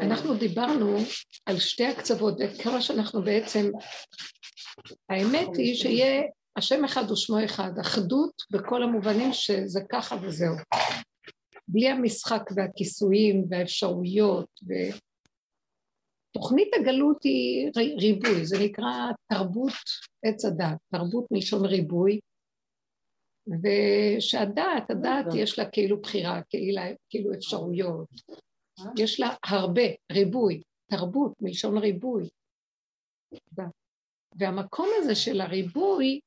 אנחנו דיברנו על שתי הקצוות, כמה שאנחנו בעצם, האמת היא שיהיה השם אחד ושמו אחד, אחדות בכל המובנים שזה ככה וזהו. בלי המשחק והכיסויים והאפשרויות. ו... תוכנית הגלות היא ריבוי, זה נקרא תרבות עץ הדת, תרבות מלשון ריבוי, ושהדעת, הדעת יש לה כאילו בחירה, כאילו, כאילו אפשרויות, יש לה הרבה, ריבוי, תרבות מלשון ריבוי. והמקום הזה של הריבוי,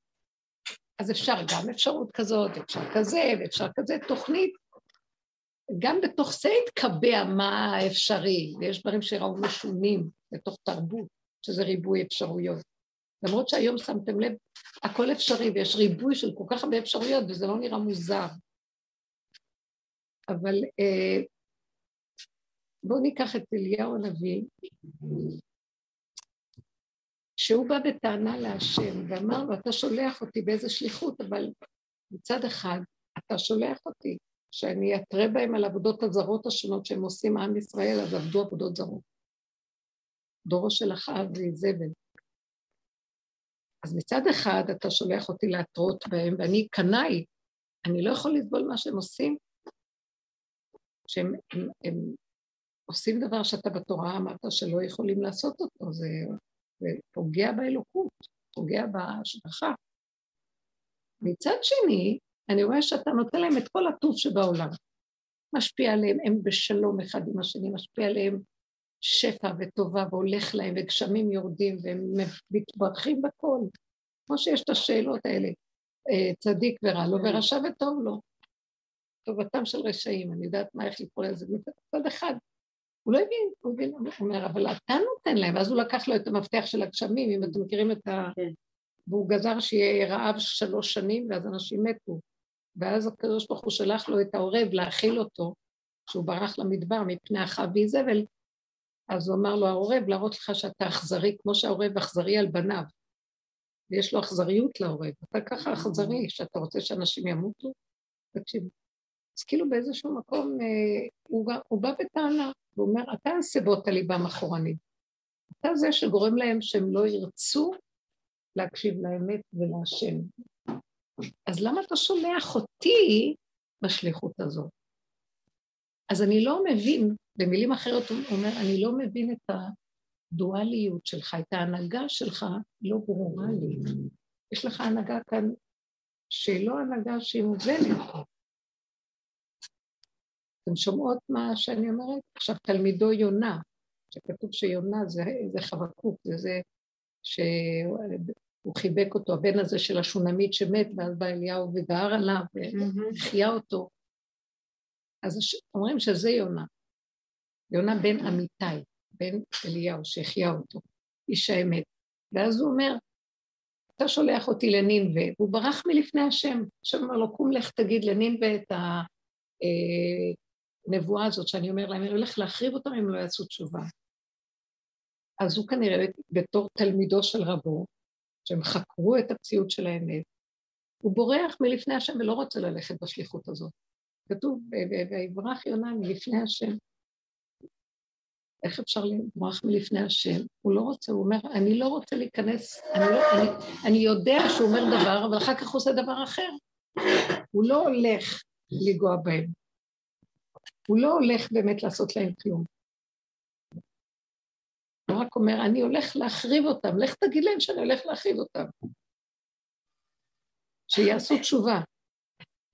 אז אפשר גם אפשרות כזאת, אפשר כזה, ואפשר כזה, תוכנית, גם בתוך זה התקבע מה האפשרי, ויש דברים שראו משונים בתוך תרבות, שזה ריבוי אפשרויות. למרות שהיום שמתם לב, הכל אפשרי ויש ריבוי של כל כך הרבה אפשרויות וזה לא נראה מוזר. אבל אה, בואו ניקח את אליהו הנביא, שהוא בא בטענה להשם ואמר לו, אתה שולח אותי באיזה שליחות, אבל מצד אחד, אתה שולח אותי שאני אתרה בהם על עבודות הזרות השונות שהם עושים עם ישראל, אז עבדו עבודות זרות. דורו של אחאב ואיזבל. אז מצד אחד אתה שולח אותי להתרות בהם, ואני קנאי, אני לא יכול לסבול מה שהם עושים, שהם הם, הם עושים דבר שאתה בתורה אמרת שלא יכולים לעשות אותו, זה, זה פוגע באלוקות, פוגע בהשגחה. מצד שני, אני רואה שאתה נותן להם את כל הטוב שבעולם. משפיע עליהם, הם בשלום אחד עם השני, משפיע עליהם שפע וטובה והולך להם וגשמים יורדים והם מתברכים בכל. כמו שיש את השאלות האלה, אה, צדיק ורע לו ורשע וטוב לו. טובתם של רשעים, אני יודעת מה, איך לקרוא לזה, מצד אחד. הוא לא הבין, הוא הבין, הוא אומר, אבל אתה נותן להם, ואז הוא לקח לו את המפתח של הגשמים, אם אתם מכירים את ה... כן. והוא גזר שיהיה רעב שלוש שנים, ואז אנשים מתו. ואז הקדוש ברוך הוא שלח לו את העורב להאכיל אותו, כשהוא ברח למדבר מפני אחאב ואיזבל, אז הוא אמר לו, העורב, להראות לך שאתה אכזרי, כמו שהעורב אכזרי על בניו. ויש לו אכזריות לעורב. אתה ככה אכזרי, שאתה רוצה שאנשים ימותו? תקשיב. אז כאילו באיזשהו מקום אה, הוא, הוא בא בטענה, הוא אומר, אתה הסיבות הליבם אחורנית. אתה זה שגורם להם שהם לא ירצו להקשיב לאמת ולהשם. אז למה אתה שולח אותי בשליחות הזאת? אז אני לא מבין, במילים אחרות הוא אומר, אני לא מבין את הדואליות שלך, את ההנהגה שלך לא ברורה לי. יש לך הנהגה כאן שהיא לא הנהגה שהיא מובנת. אתם שומעות מה שאני אומרת? עכשיו, תלמידו יונה, שכתוב שיונה זה, זה חבקוק, זה זה שהוא חיבק אותו, הבן הזה של השונמית שמת, ואז בא אליהו וגער עליו, והחיה אותו. אז אומרים שזה יונה. יונה בן אמיתי, בן אליהו, שהחיה אותו, איש האמת. ואז הוא אומר, אתה שולח אותי לנינווה, והוא ברח מלפני השם. השם אומר לו, קום לך תגיד לנינווה את הנבואה הזאת, שאני אומר להם, אני הולך להחריב אותם אם לא יעשו תשובה. אז הוא כנראה, בתור תלמידו של רבו, שהם חקרו את המציאות של האמת, הוא בורח מלפני השם ולא רוצה ללכת בשליחות הזאת. כתוב, ויברח יונה מלפני השם. איך אפשר לברוח מלפני השם? הוא לא רוצה, הוא אומר, אני לא רוצה להיכנס, אני, לא, אני, אני יודע שהוא אומר דבר, אבל אחר כך הוא עושה דבר אחר. הוא לא הולך לנגוע בהם. הוא לא הולך באמת לעשות להם כלום. הוא רק אומר, אני הולך להחריב אותם, לך תגיד להם שאני הולך להחריב אותם. שיעשו תשובה.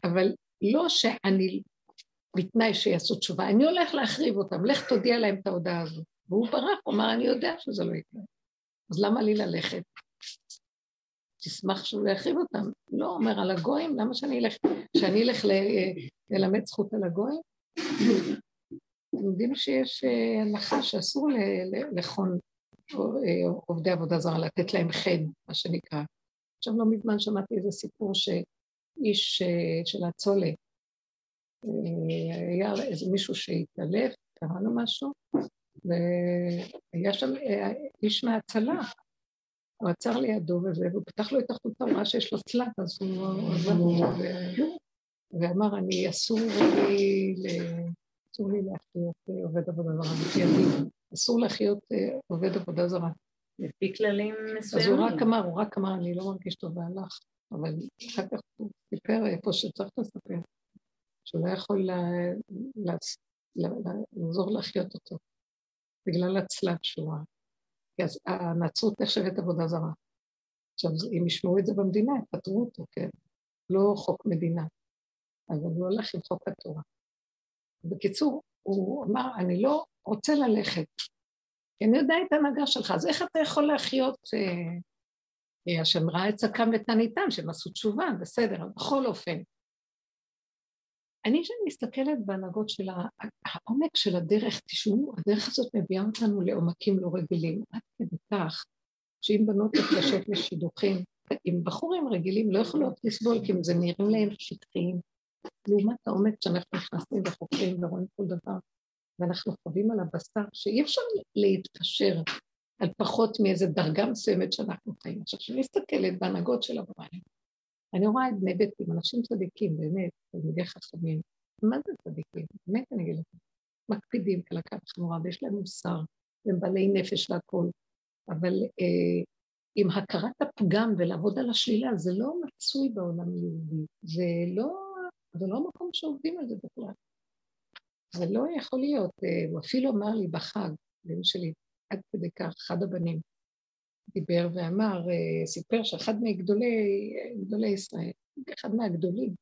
אבל לא שאני, בתנאי שיעשו תשובה, אני הולך להחריב אותם, לך תודיע להם את ההודעה הזאת. והוא ברח, הוא אמר, אני יודע שזה לא יקרה. אז למה לי ללכת? תשמח שהוא יחריב אותם. לא, אומר על הגויים, למה שאני אלך, שאני אלך ל, ללמד זכות על הגויים? אתם יודעים שיש אה, הנחה שאסור לכון אה, עובדי עבודה זרה, לתת להם חן, מה שנקרא. עכשיו לא מזמן שמעתי איזה סיפור ש... איש אה, של הצולה. אה, היה איזה מישהו שהתעלף, קרה לו משהו, והיה שם אה, איש מההצלה. הוא עצר לידו וזה, והוא פתח לו את החולצה, הוא ראה שיש לו צלב, אז הוא עזב אותו ואמר, אני אסור לי אסור לי להחיות אה, עובד עבודה זרה, לפי הדין. אסור להחיות אה, עובד עבודה זרה. לפי כללים מסוימים. אז הוא רק אמר, הוא רק אמר, אני לא מרגיש טוב והלך. אבל אחר כך הוא סיפר איפה שצריך לספר, שהוא לא יכול לעזור להחיות אותו, בגלל הצלב שהוא ראה. כי הנצרות נחשבת עבודה זרה. עכשיו, אם ישמעו את זה במדינה, יפטרו אותו, כן? לא חוק מדינה. אבל הוא הולך עם חוק התורה. בקיצור, הוא אמר, אני לא רוצה ללכת, כי אני יודע את ההנהגה שלך, אז איך אתה יכול להחיות... אה, השם ראה את צקם ותניתם, שהם עשו תשובה, בסדר, בכל אופן. אני כשאני מסתכלת בהנהגות של העומק של הדרך, תשמעו, הדרך הזאת מביאה אותנו לעומקים לא רגילים, עד כדי כך שאם בנות נפגשות לשידוכים, אם בחורים רגילים לא יכולות לסבול, כי זה נראים להם שטחיים, לעומת העומק שאנחנו נכנסים וחוקרים ורואים כל דבר, ואנחנו חווים על הבשר שאי אפשר להתפשר על פחות מאיזה דרגה מסוימת שאנחנו חיים. עכשיו, כשאני מסתכלת בהנהגות של אברהם, אני רואה את בני ביתים, אנשים צדיקים, באמת, תלמידי חכמים, מה זה צדיקים? באמת אני אגיד לכם, מקפידים כלכת חמורה, ויש להם מוסר, והם בעלי נפש והכול, אבל אה, עם הכרת הפגם ולעבוד על השלילה, זה לא מצוי בעולם היהודי, זה לא, זה לא מקום שעובדים על זה בכלל. זה לא יכול להיות, אה, הוא אפילו אמר לי בחג, בן שלי, עד כדי כך, אחד הבנים דיבר ואמר, אה, סיפר שאחד מגדולי גדולי ישראל, אחד מהגדולים,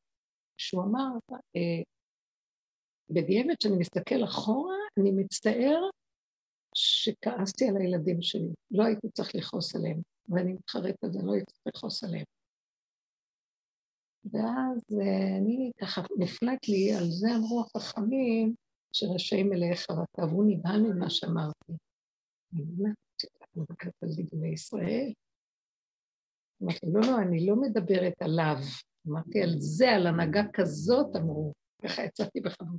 שהוא אמר, אה, בדיעבד כשאני מסתכל אחורה, אני מצטער שכעסתי על הילדים שלי. לא הייתי צריך לכעוס עליהם, ואני מתחרט על זה, לא הייתי צריך לכעוס עליהם. ואז אה, אני ככה, נפלט לי, על זה אמרו החכמים, שרשאים מלאי חרטה, והוא נבהל ממה שאמרתי. אמרתי, לא, לא, אני לא מדברת עליו. אמרתי, על זה, על הנהגה כזאת, אמרו. ככה יצאתי בכבוד.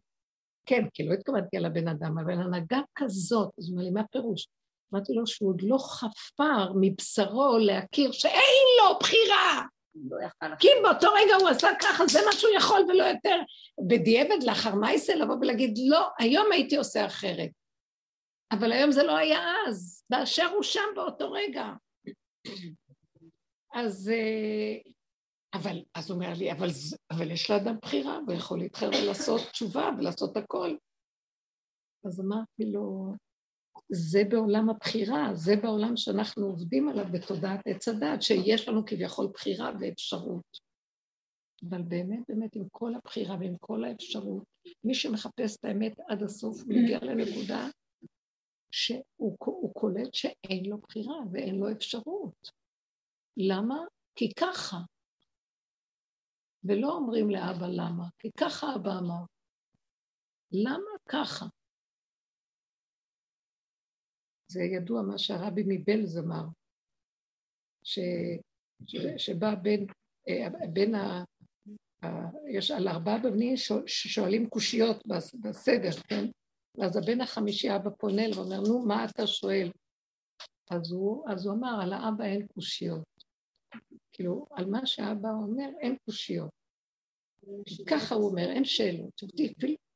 כן, כי לא התכוונתי על הבן אדם, אבל הנהגה כזאת, אז הוא אומר לי, מה הפירוש? אמרתי לו שהוא עוד לא חפר מבשרו להכיר שאין לו בחירה. לא כי אם באותו רגע הוא עשה ככה, זה מה שהוא יכול ולא יותר. בדיעבד לאחר מייסל לבוא ולהגיד, לא, היום הייתי עושה אחרת. אבל היום זה לא היה אז, באשר הוא שם באותו רגע. אז, אה, אבל, אז הוא אומר לי, אבל, אבל יש לאדם בחירה, הוא יכול להתחיל ולעשות תשובה ולעשות הכל. אז אמרתי לו, זה בעולם הבחירה, זה בעולם שאנחנו עובדים עליו בתודעת עץ הדת, שיש לנו כביכול בחירה ואפשרות. אבל באמת, באמת, עם כל הבחירה ועם כל האפשרות, מי שמחפש את האמת עד הסוף, הוא מגיע לנקודה שהוא קולט שאין לו בחירה ואין לו אפשרות. למה? כי ככה. ולא אומרים לאבא למה, כי ככה אבא אמר. למה ככה? זה ידוע מה שהרבי מבלז אמר, ש, ש, שבא בין, אה, בין ה... יש על ארבעה בבנים ששואלים קושיות בסדר, כן? ואז הבן החמישי, אבא פונה אליו ואומר, נו, מה אתה שואל? אז הוא, אז הוא אמר, על האבא אין קושיות. כאילו, על מה שאבא אומר, אין קושיות. ככה הוא אומר, אין שאלות.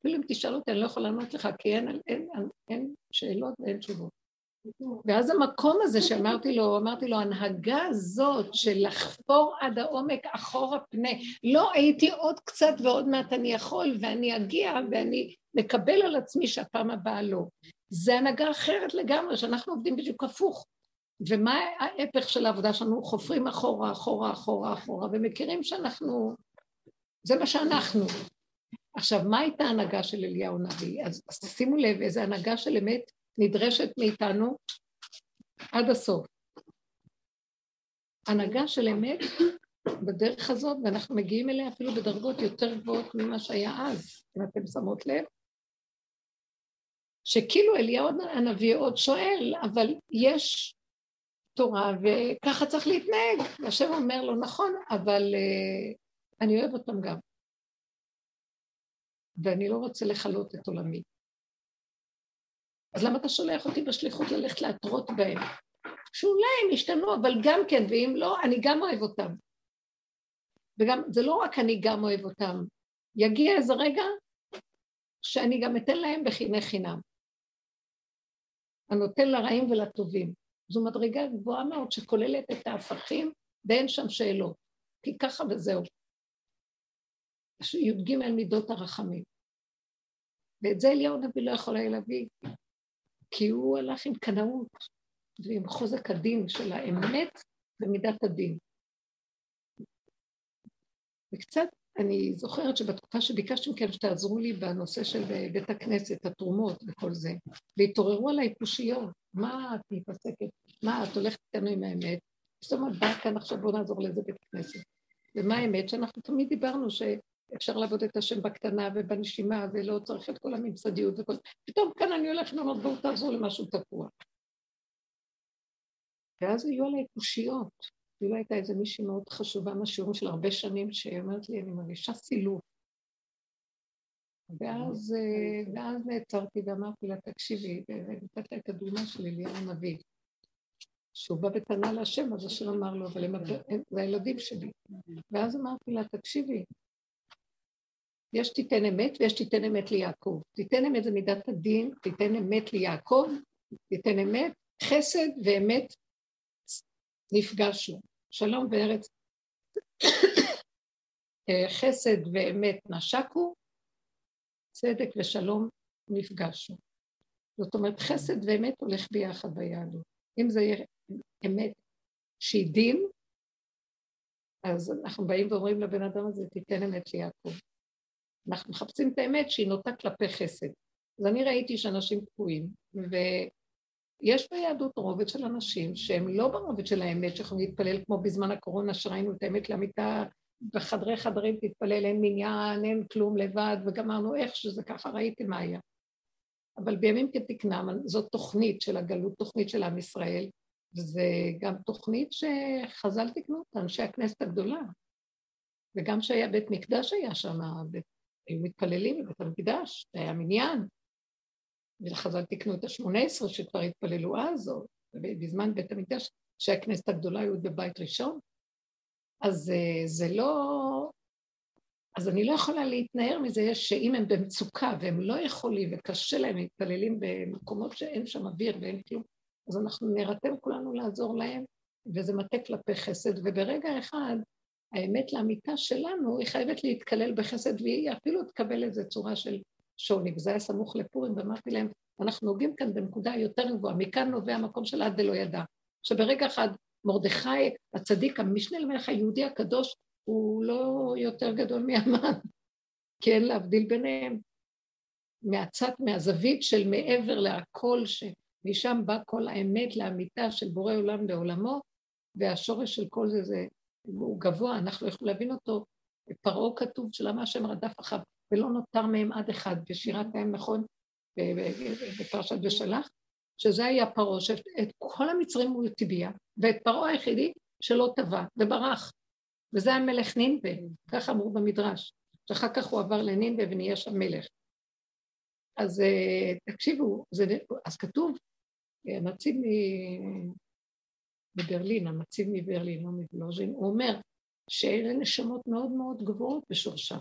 אפילו אם תשאל אותי, אני לא יכולה לענות לך, כי אין, אין, אין, אין שאלות ואין תשובות. ואז המקום הזה שאמרתי לו, אמרתי לו, הנהגה הזאת של לחפור עד העומק אחורה פנה, לא הייתי עוד קצת ועוד מעט אני יכול ואני אגיע ואני מקבל על עצמי שהפעם הבאה לא. זה הנהגה אחרת לגמרי, שאנחנו עובדים בדיוק הפוך. ומה ההפך של העבודה שלנו? חופרים אחורה, אחורה, אחורה, אחורה, ומכירים שאנחנו... זה מה שאנחנו. עכשיו, מה הייתה ההנהגה של אליהו הנביא? אז, אז שימו לב איזה הנהגה של אמת נדרשת מאיתנו עד הסוף. הנהגה של אמת בדרך הזאת, ואנחנו מגיעים אליה אפילו בדרגות יותר גבוהות ממה שהיה אז, אם אתם שמות לב. שכאילו אליהו הנביא עוד שואל, אבל יש תורה וככה צריך להתנהג. והשם אומר לו, נכון, אבל uh, אני אוהב אותם גם. ואני לא רוצה לכלות את עולמי. אז למה אתה שולח אותי בשליחות ללכת להתרות בהם? שאולי הם ישתנו, אבל גם כן, ואם לא, אני גם אוהב אותם. וגם, זה לא רק אני גם אוהב אותם. יגיע איזה רגע שאני גם אתן להם בחיני חינם. הנותן לרעים ולטובים. זו מדרגה גבוהה מאוד שכוללת את ההפכים ואין שם שאלות. כי ככה וזהו. י"ג מידות הרחמים. ואת זה אליהו הנביא לא יכול היה להביא, כי הוא הלך עם קנאות ועם חוזק הדין של האמת ומידת הדין. וקצת, אני זוכרת שבתקופה שביקשתם כן שתעזרו לי בנושא של בית הכנסת, התרומות וכל זה, והתעוררו עליי קושיות, מה את מתעסקת, מה את הולכת איתנו עם האמת, זאת אומרת, באה כאן עכשיו בוא נעזור לאיזה בית כנסת. ומה האמת? שאנחנו תמיד דיברנו שאפשר לעבוד את השם בקטנה ובנשימה ולא צריך את כל הממסדיות וכל... פתאום כאן אני הולכת ואומרת בואו תעזרו למשהו תקוע. ואז היו עליי קושיות. אפילו הייתה איזה מישהי מאוד חשובה מהשיעורים של הרבה שנים, שהיא אומרת לי, אני מרגישה סילוף. ואז, אה, ואז נעצרתי ואמרתי לה, תקשיבי, ונתת לה את הדוגמה של אליהו הנביא. שהוא בא ותנה להשם, אז השם אמר לו, אבל הם, זה הילדים שלי. ואז אמרתי לה, תקשיבי, יש תיתן אמת ויש תיתן אמת ליעקב. תיתן אמת זה מידת הדין, תיתן אמת ליעקב, תיתן אמת, חסד ואמת נפגשנו. שלום וארץ, אה, חסד ואמת נשקו, צדק ושלום נפגשנו. זאת אומרת, חסד ואמת הולך ביחד ביהדות. אם זה יהיה אמת שהיא דין, אז אנחנו באים ואומרים לבן אדם הזה, תיתן אמת ליעקב. אנחנו מחפשים את האמת שהיא נוטה כלפי חסד. אז אני ראיתי שאנשים תקועים, ויש ביהדות רובד של אנשים שהם לא ברובד של האמת, שיכולים להתפלל כמו בזמן הקורונה, שראינו את האמת לאמיתה בחדרי חדרים, תתפלל, אין מניין, אין כלום לבד, וגמרנו איך שזה ככה, ראיתי מה היה. אבל בימים כתקנם, זאת תוכנית של הגלות, תוכנית של עם ישראל, וזה גם תוכנית שחז"ל תקנו אותה, אנשי הכנסת הגדולה. וגם שהיה בית מקדש היה שם, היו מתפללים בבית המקדש, היה מניין. וחז"ל תקנו את השמונה עשרה שכבר התפללו אז, או בזמן בית המקדש, שהכנסת הגדולה היו בבית ראשון. אז אה, זה לא... אז אני לא יכולה להתנער מזה שאם הם במצוקה והם לא יכולים וקשה להם, מתפללים במקומות שאין שם אוויר ואין כלום, אז אנחנו נירתם כולנו לעזור להם, וזה מטה כלפי חסד, וברגע אחד האמת לאמיתה שלנו, היא חייבת להתקלל בחסד, והיא אפילו תקבל איזו צורה של שוני, וזה היה סמוך לפורים, ואמרתי להם, אנחנו נוגעים כאן בנקודה יותר גבוהה, מכאן נובע המקום של עד דלא ידע. שברגע אחד מרדכי, הצדיק, המשנה למלך היהודי הקדוש, הוא לא יותר גדול מאמן, כי אין להבדיל ביניהם. מהצד, מהזווית של מעבר להכל, שמשם בא כל האמת לאמיתה של בורא עולם לעולמו, והשורש של כל זה, זה הוא גבוה, אנחנו יכולים להבין אותו. פרעה כתוב שלמה השם רדף אחריו, ולא נותר מהם עד אחד, בשירת ההם נכון, בפרשת בשלח, שזה היה פרעה, שאת כל המצרים הוא הטביע, ואת פרעה היחידי שלא טבע, וברח. וזה המלך נינבה, ככה אמרו במדרש, שאחר כך הוא עבר לנינבה ונהיה שם מלך. אז אה, תקשיבו, זה, אז כתוב, הנציב מברלין, הנציב מברלין, לא מבלוז'ין, הוא אומר שאלה נשמות מאוד מאוד גבוהות בשורשם.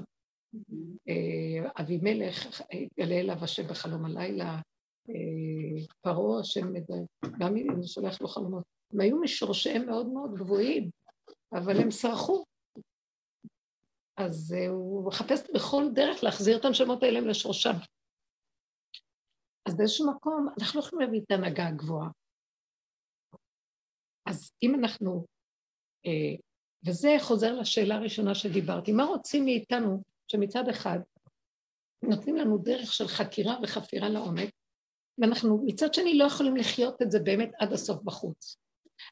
אה, אבימלך, התגלה אליו השם בחלום הלילה, אה, פרעה השם, גם אם שולח לו חלומות, הם היו משורשיהם מאוד מאוד גבוהים, אבל הם סרחו. אז הוא מחפש בכל דרך להחזיר את הנשמות האלה לשורשם. אז באיזשהו מקום, אנחנו לא יכולים להביא את ההנהגה הגבוהה. אז אם אנחנו, uh, וזה חוזר לשאלה הראשונה שדיברתי, מה רוצים מאיתנו שמצד אחד נותנים לנו דרך של חקירה וחפירה לעומק, ואנחנו מצד שני לא יכולים לחיות את זה באמת עד הסוף בחוץ.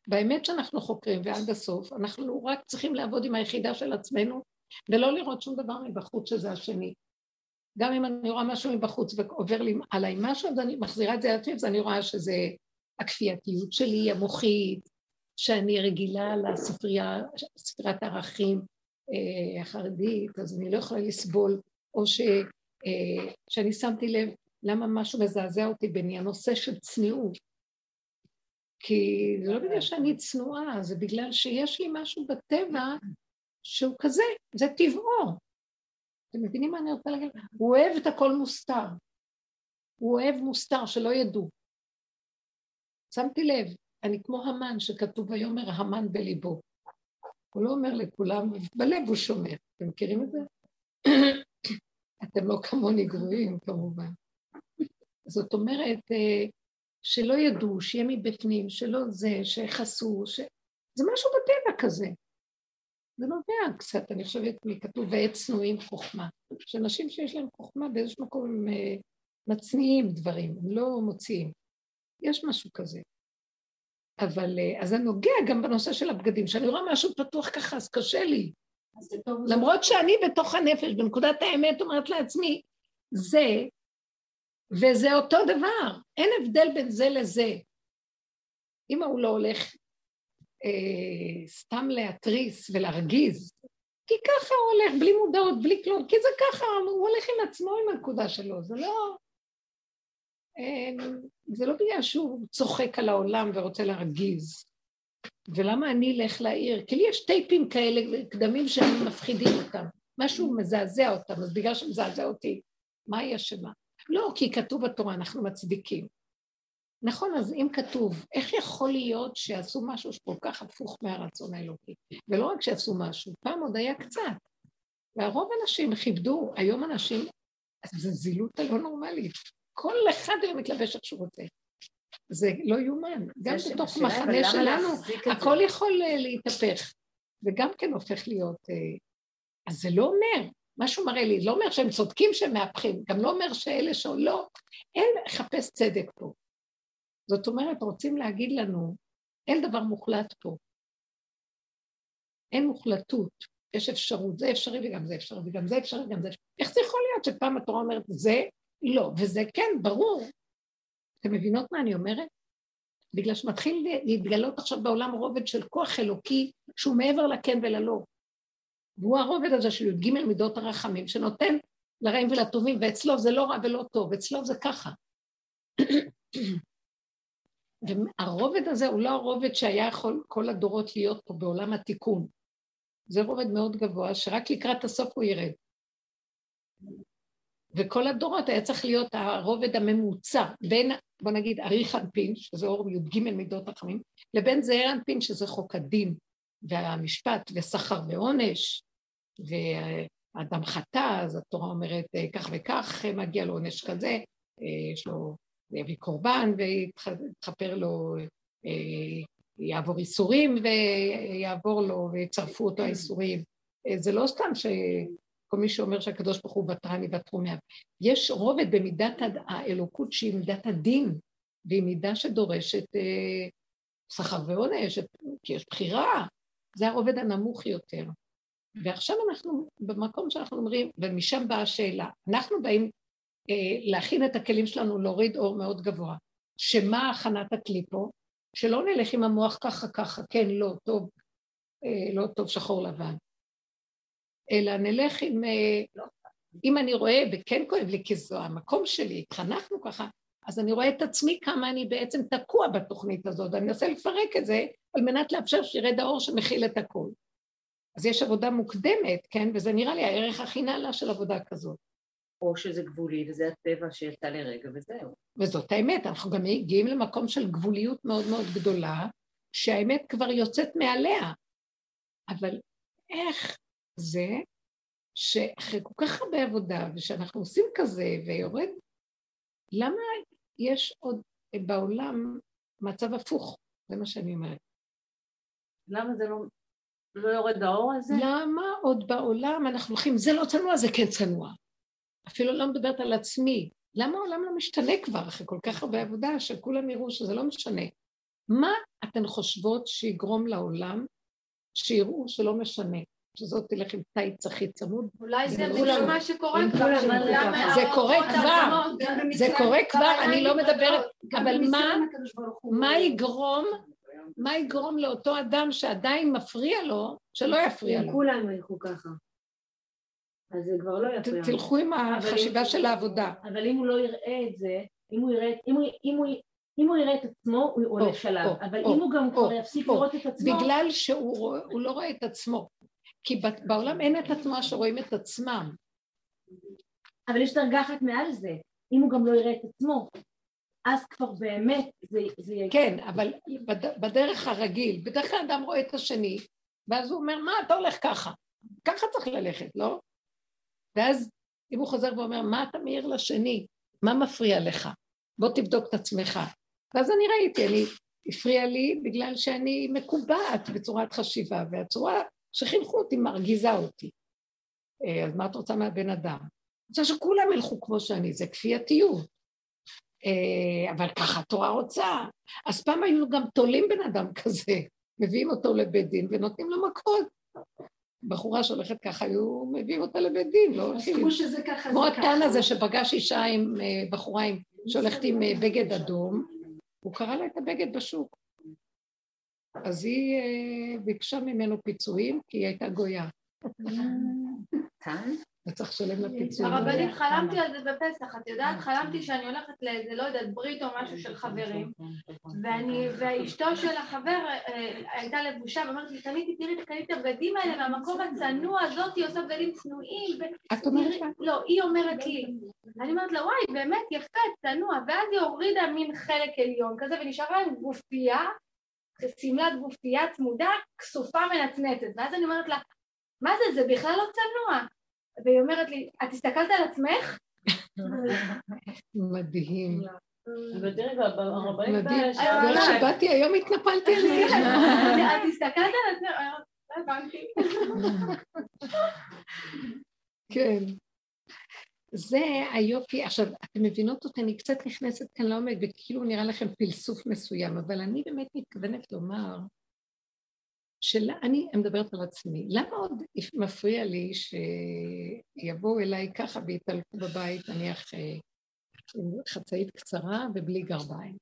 באמת שאנחנו חוקרים ועד הסוף, אנחנו רק צריכים לעבוד עם היחידה של עצמנו ולא לראות שום דבר מבחוץ שזה השני. גם אם אני רואה משהו מבחוץ ועובר לי עליי משהו, אז אני מחזירה את זה לעצמי, אז אני רואה שזה הכפייתיות שלי, המוחית, שאני רגילה לספרייה, ספריית הערכים אה, החרדית, אז אני לא יכולה לסבול, או ש, אה, שאני שמתי לב למה משהו מזעזע אותי בני, הנושא של צניעות. כי זה לא בגלל שאני צנועה, זה בגלל שיש לי משהו בטבע שהוא כזה, זה טבעו. אתם מבינים מה אני רוצה להגיד? הוא אוהב את הכל מוסתר. הוא אוהב מוסתר, שלא ידעו. שמתי לב, אני כמו המן שכתוב ויאמר המן בליבו. הוא לא אומר לכולם, בלב הוא שומר. אתם מכירים את זה? אתם לא כמוני גרועים כמובן. זאת אומרת, אה, שלא ידעו, שיהיה מבפנים, שלא זה, שיכעסו, ש... זה משהו בטבע כזה. זה נובע קצת, אני חושבת, מכתוב ועת צנועים חוכמה. שאנשים שיש להם חוכמה באיזשהו מקום הם אה, מצניעים דברים, הם לא מוציאים. יש משהו כזה. אבל אה, אז זה נוגע גם בנושא של הבגדים, שאני רואה משהו פתוח ככה, אז קשה לי. למרות שאני בתוך הנפש, בנקודת האמת, אומרת לעצמי, זה וזה אותו דבר, אין הבדל בין זה לזה. אם הוא לא הולך אה, סתם להתריס ולהרגיז, כי ככה הוא הולך, בלי מודעות, בלי כלום, כי זה ככה, הוא הולך עם עצמו עם הנקודה שלו, זה לא... אה, זה לא בגלל שהוא צוחק על העולם ורוצה להרגיז. ולמה אני אלך לעיר? כי לי יש טייפים כאלה, קדמים שהם מפחידים אותם. משהו מזעזע אותם, אז בגלל שמזעזע אותי, מה היא אשמה? לא, כי כתוב בתורה, אנחנו מצדיקים. נכון, אז אם כתוב, איך יכול להיות שעשו משהו שכל כך הפוך מהרצון האלוקי? ולא רק שעשו משהו, פעם עוד היה קצת. והרוב אנשים כיבדו, היום אנשים, זו זילות הלא נורמלית. כל אחד היום מתלבש איך שהוא רוצה. זה לא יאומן. גם בתוך מחנה שלנו, הכל יכול אה, להתהפך. וגם כן הופך להיות... אה, אז זה לא אומר משהו מראה לי, לא אומר שהם צודקים שהם מהפכים, גם לא אומר שאלה שלא, אין לחפש צדק פה. זאת אומרת, רוצים להגיד לנו, אין דבר מוחלט פה. אין מוחלטות, יש אפשרות, זה אפשרי וגם זה אפשרי וגם זה אפשרי וגם זה אפשרי. איך זה יכול להיות שפעם התורה אומרת זה לא, וזה כן, ברור. אתם מבינות מה אני אומרת? בגלל שמתחיל להתגלות עכשיו בעולם רובד של כוח אלוקי שהוא מעבר לכן וללא. והוא הרובד הזה של י"ג מידות הרחמים, שנותן לרעים ולטובים, ואצלו זה לא רע ולא טוב, אצלו זה ככה. והרובד הזה הוא לא הרובד שהיה יכול כל הדורות להיות פה בעולם התיקון. זה רובד מאוד גבוה, שרק לקראת הסוף הוא ירד. וכל הדורות היה צריך להיות הרובד הממוצע בין, בוא נגיד, אריך אנפין, שזה אור י"ג מידות רחמים, לבין זעיר אנפין, שזה חוק הדין והמשפט וסחר ועונש, ואדם חטא, אז התורה אומרת אה, כך וכך, מגיע לו עונש כזה, אה, יש לו, יביא קורבן ויתחפר לו, אה, יעבור איסורים ויעבור לו ויצרפו אותו האיסורים. זה לא סתם שכל מי שאומר שהקדוש ברוך הוא ותרני ותרו מאב. יש רובד במידת האלוקות שהיא מידת הדין, והיא מידה שדורשת שכר ועונש, כי יש בחירה, זה הרובד הנמוך יותר. ועכשיו אנחנו במקום שאנחנו אומרים, ומשם באה השאלה, אנחנו באים אה, להכין את הכלים שלנו להוריד אור מאוד גבוה, שמה הכנת הכלי פה? שלא נלך עם המוח ככה ככה, כן, לא, טוב, אה, לא טוב שחור לבן, אלא נלך עם, אה, אם אני רואה, וכן כואב לי, כי זו המקום שלי, התחנכנו ככה, אז אני רואה את עצמי כמה אני בעצם תקוע בתוכנית הזאת, ואני מנסה לפרק את זה על מנת לאפשר שירד האור שמכיל את הכול. אז יש עבודה מוקדמת, כן? וזה נראה לי הערך הכי נעלה של עבודה כזאת. או שזה גבולי וזה הטבע שהייתה לרגע וזהו. וזאת האמת, אנחנו גם מגיעים למקום של גבוליות מאוד מאוד גדולה, שהאמת כבר יוצאת מעליה. אבל איך זה שאחרי כל כך הרבה עבודה, ושאנחנו עושים כזה, ויורד, למה יש עוד בעולם מצב הפוך? זה מה שאני אומרת. למה זה לא לא יורד האור הזה? למה עוד בעולם אנחנו הולכים, זה לא צנוע, זה כן צנוע. אפילו לא מדברת על עצמי. למה העולם לא משתנה כבר אחרי כל כך הרבה עבודה, שכולם יראו שזה לא משנה? מה אתן חושבות שיגרום לעולם שיראו שלא משנה? שזאת תלך עם טייץ הכי צמוד. אולי זה מה שקורה כבר. זה קורה כבר, זה קורה כבר, אני לא מדברת, אבל מה יגרום מה יגרום לאותו אדם שעדיין מפריע לו, שלא יפריע לו. כולם ילכו ככה. אז זה כבר לא יפריע. תלכו עם החשיבה של העבודה. אבל אם הוא לא יראה את זה, אם הוא יראה, אם הוא, אם הוא, אם הוא יראה את עצמו, הוא עולה שלב. אבל אם הוא גם כבר יפסיק לראות את עצמו... בגלל שהוא לא רואה את עצמו. כי בעולם אין את התנועה שרואים את עצמם. אבל יש דרגה אחת מעל זה, אם הוא גם לא יראה את עצמו, אז כבר באמת זה, זה יהיה... כן, אבל בד, בדרך הרגיל, בדרך כלל אדם רואה את השני, ואז הוא אומר, מה אתה הולך ככה? ככה צריך ללכת, לא? ואז אם הוא חוזר ואומר, מה אתה מעיר לשני? מה מפריע לך? בוא תבדוק את עצמך. ואז אני ראיתי, אני, הפריע לי בגלל שאני מקובעת בצורת חשיבה, והצורה שחינכו אותי מרגיזה אותי. אה, אז מה את רוצה מהבן אדם? אני רוצה שכולם ילכו כמו שאני, זה כפייתיות. אה, אבל ככה התורה רוצה. אז פעם היו גם תולים בן אדם כזה, מביאים אותו לבית דין ונותנים לו מכות. בחורה שהולכת ככה, היו מביאים אותה לבית דין, לא הולכים. אז שזה ככה, כמו הטען הזה שפגש אישה עם אה, בחורה שהולכת עם בגד אדום, הוא קרא לה את הבגד בשוק. אז היא ביקשה ממנו פיצויים, כי היא הייתה גויה. וצריך לשלם לה פיצויים. הרבנית, חלמתי על זה בפסח, את יודעת? חלמתי שאני הולכת לאיזה, לא יודעת, ברית או משהו של חברים, ואני, ואשתו של החבר הייתה לבושה, ואומרת לי, תמיד תראי, תקני את הבגדים האלה מהמקום הצנוע, הזאת היא עושה בגדים צנועים. את אומרת לה? לא, היא אומרת לי. אני אומרת לה, וואי, באמת יפה, צנוע, ואז היא הורידה מין חלק עליון כזה, ונשארה עם גופייה, שמלת גופייה צמודה, כסופה מנצנצת, ואז אני אומרת לה, מה זה, זה בכלל לא צנוע. והיא אומרת לי, את הסתכלת על עצמך? מדהים. מדהים. בגלל שבאתי היום התנפלתי עליך. את הסתכלת על עצמך? לא הבנתי. כן. זה היופי. עכשיו, אתן מבינות אותי, אני קצת נכנסת כאן לעומק, וכאילו נראה לכם פלסוף מסוים, אבל אני באמת מתכוונת לומר שאני מדברת על עצמי. למה עוד מפריע לי שיבואו אליי ככה ויתעלקו בבית, נניח אה, עם חצאית קצרה ובלי גרביים?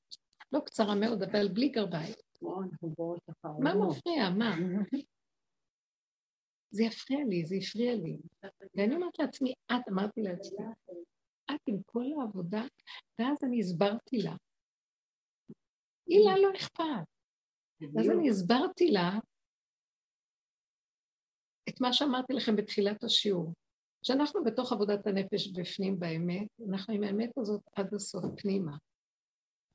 לא קצרה מאוד, אבל בלי גרביים. מה מפריע? מה? זה יפריע לי, זה הפריע לי. ואני אומרת לעצמי, את, אמרתי לעצמי, את עם כל העבודה, ואז אני הסברתי לה. היא לה לא אכפת. אז אני הסברתי לה את מה שאמרתי לכם בתחילת השיעור. כשאנחנו בתוך עבודת הנפש בפנים באמת, אנחנו עם האמת הזאת עד הסוף פנימה.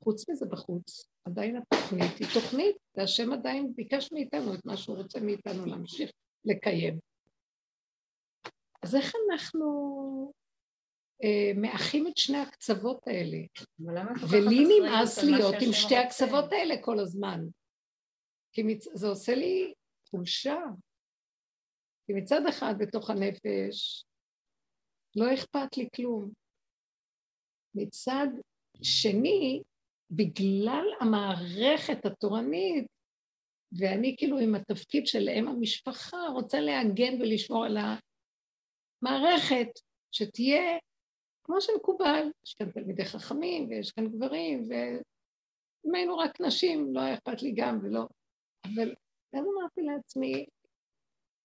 חוץ מזה בחוץ, עדיין התוכנית היא תוכנית, והשם עדיין ביקש מאיתנו את מה שהוא רוצה מאיתנו להמשיך לקיים. אז איך אנחנו אה, מאחים את שני הקצוות האלה? ולי נמאס להיות עם שתי הקצוות האלה כל הזמן. כי מצ... זה עושה לי חולשה. כי מצד אחד בתוך הנפש לא אכפת לי כלום. מצד שני, בגלל המערכת התורנית, ואני כאילו עם התפקיד של אם המשפחה רוצה להגן ולשמור על המערכת, שתהיה כמו שמקובל, יש כאן תלמידי חכמים ויש כאן גברים, ואם היינו רק נשים, לא היה אכפת לי גם ולא... אבל אז אמרתי לעצמי,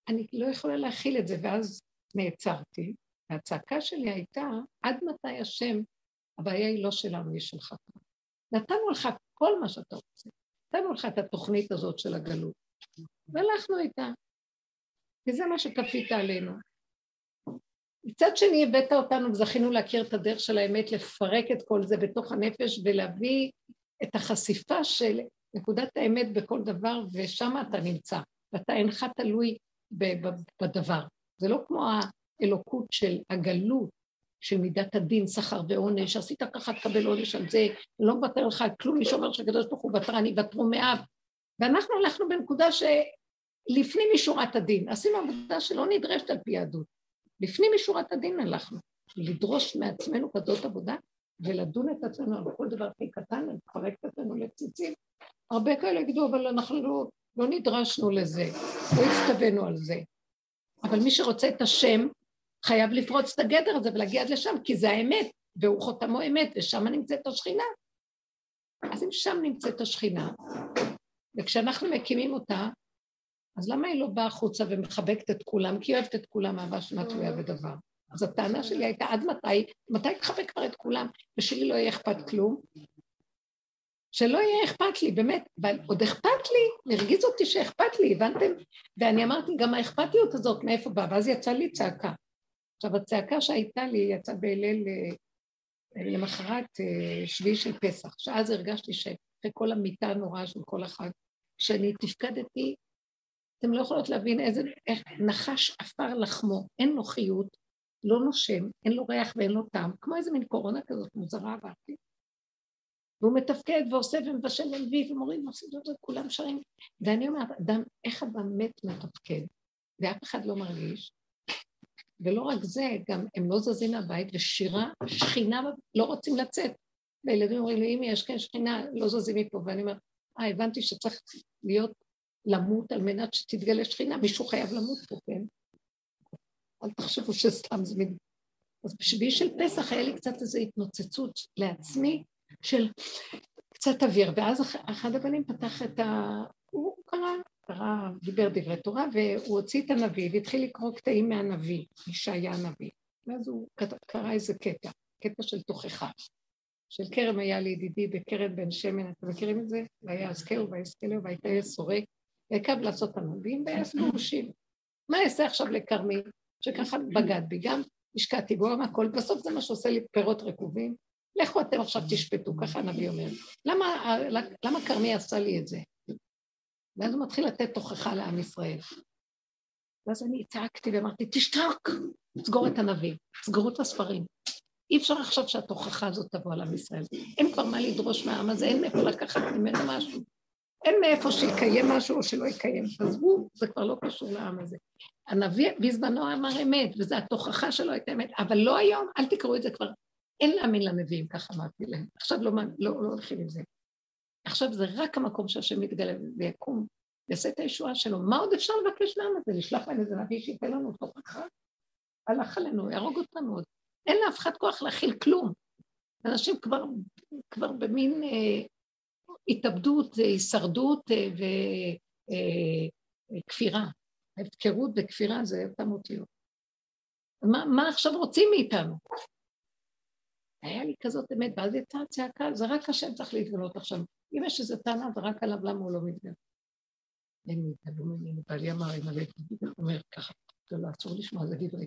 אני לא יכולה להכיל את זה, ואז נעצרתי, והצעקה שלי הייתה, עד מתי השם, הבעיה היא לא שלנו, היא שלך. נתנו לך כל מה שאתה רוצה. נתנו לך את התוכנית הזאת של הגלות, והלכנו איתה. וזה מה שכפית עלינו. מצד שני הבאת אותנו וזכינו להכיר את הדרך של האמת, לפרק את כל זה בתוך הנפש ולהביא את החשיפה של נקודת האמת בכל דבר, ושם אתה נמצא, ואתה אינך תלוי בדבר. זה לא כמו האלוקות של הגלות, של מידת הדין, שכר ועונש, עשית ככה תקבל עונש על זה, לא מוותר לך על כלום, מי שאומר שהקדוש ברוך הוא ותרני יוותרו מאב. ואנחנו הלכנו בנקודה שלפנים משורת הדין, עשינו עבודה שלא נדרשת על פי יהדות. לפנים משורת הדין הלכנו, לדרוש מעצמנו כזאת עבודה ולדון את עצמנו על כל דבר הכי קטן, לפרק את עצמנו לפציצים. הרבה כאלה יגידו, אבל אנחנו לא, לא נדרשנו לזה, לא הצטווינו על זה. אבל מי שרוצה את השם, חייב לפרוץ את הגדר הזה ולהגיע עד לשם, כי זה האמת, והוא חותמו אמת, ושם נמצאת השכינה. אז אם שם נמצאת השכינה, וכשאנחנו מקימים אותה, אז למה היא לא באה החוצה ומחבקת את כולם? כי היא אוהבת את כולם, אהבה שאינה תלויה בדבר. אז הטענה שלי הייתה, עד מתי? מתי תחבק כבר את כולם, ושלי לא יהיה אכפת כלום? שלא יהיה אכפת לי, באמת, אבל עוד אכפת לי, הרגיז אותי שאכפת לי, הבנתם? ואני אמרתי, גם האכפתיות הזאת, מאיפה באה? ואז יצא לי צעקה. עכשיו, הצעקה שהייתה לי יצאה אה, למחרת אה, שביעי של פסח, שאז הרגשתי שאחרי כל המיטה הנוראה של כל אחד, כשאני תפקדתי, אתם לא יכולות להבין איזה, איך נחש עפר לחמו, אין לו חיות, לא נושם, אין לו ריח ואין לו טעם, כמו איזה מין קורונה כזאת מוזרה עברתי. והוא מתפקד ועושה ומבשל ומביא ומוריד ומפסידות וכולם שרים. ואני אומרת, אדם, איך אדם מת מתפקד? ואף אחד לא מרגיש. ולא רק זה, גם הם לא זזים מהבית, ושירה, שכינה, לא רוצים לצאת. והילדים אומרים לי, אמי, יש כאן שכינה, לא זזים מפה. ואני אומרת, אה, הבנתי שצריך להיות, למות על מנת שתתגלה שכינה, מישהו חייב למות פה, כן? אל תחשבו שסתם זה מין... אז בשביעי של פסח היה לי קצת איזו התנוצצות לעצמי של קצת אוויר, ואז אחד הבנים פתח את ה... הוא קרא, קרא, דיבר דברי תורה, והוא הוציא את הנביא והתחיל לקרוא קטעים מהנביא, ישעיה הנביא. ואז הוא קרא איזה קטע, קטע של תוכחה. של כרם היה לידידי בכרם בן שמן, אתם מכירים את זה? והיה ויעסקהו ויעסקלהו והייתה סורק, ויקב לעשות ענבים ויעש גרושים. מה אעשה עכשיו לכרמי? שככה בגד בי, גם השקעתי בו הכל, בסוף זה מה שעושה לי פירות רקובים. לכו אתם עכשיו תשפטו, ככה הנביא אומר. למה כרמי עשה לי את זה? ואז הוא מתחיל לתת תוכחה לעם ישראל. ואז אני צעקתי ואמרתי, תשתוק, סגור את הנביא, סגרו את הספרים. אי אפשר עכשיו שהתוכחה הזאת תבוא על עם ישראל. אין כבר מה לדרוש מהעם הזה, אין מאיפה לקחת ממנו משהו. אין מאיפה שיקיים משהו או שלא יקיים. עזבו, זה כבר לא קשור לעם הזה. הנביא בזמנו אמר אמת, וזו התוכחה שלו הייתה אמת, אבל לא היום, אל תקראו את זה כבר. אין להאמין לנביאים, ככה אמרתי להם. עכשיו לא, לא, לא הולכים עם זה. עכשיו זה רק המקום שהשם מתגלה ויקום, יעשה את הישועה שלו. מה עוד אפשר לבקש לעם הזה? לשלוח להם איזה נביא שייתן לנו תוכחה? הלך עלינו, יהרוג אותנו עוד. אין לאף אחד כוח להכיל כלום. אנשים כבר, כבר במין אה, התאבדות, אה, הישרדות אה, וכפירה. אה, ההפקרות וכפירה זה אותם אותיות. מה, מה עכשיו רוצים מאיתנו? היה לי כזאת אמת, ואז יצאה הצעקה, זה רק השם צריך להתגלות עכשיו. אם יש איזו טענה, זה רק עליו למה הוא לא מתגלה. לי התגלו ממני, בעלי אמר, אם אני אומר ככה, זה לא, אסור לשמוע, זה דברי.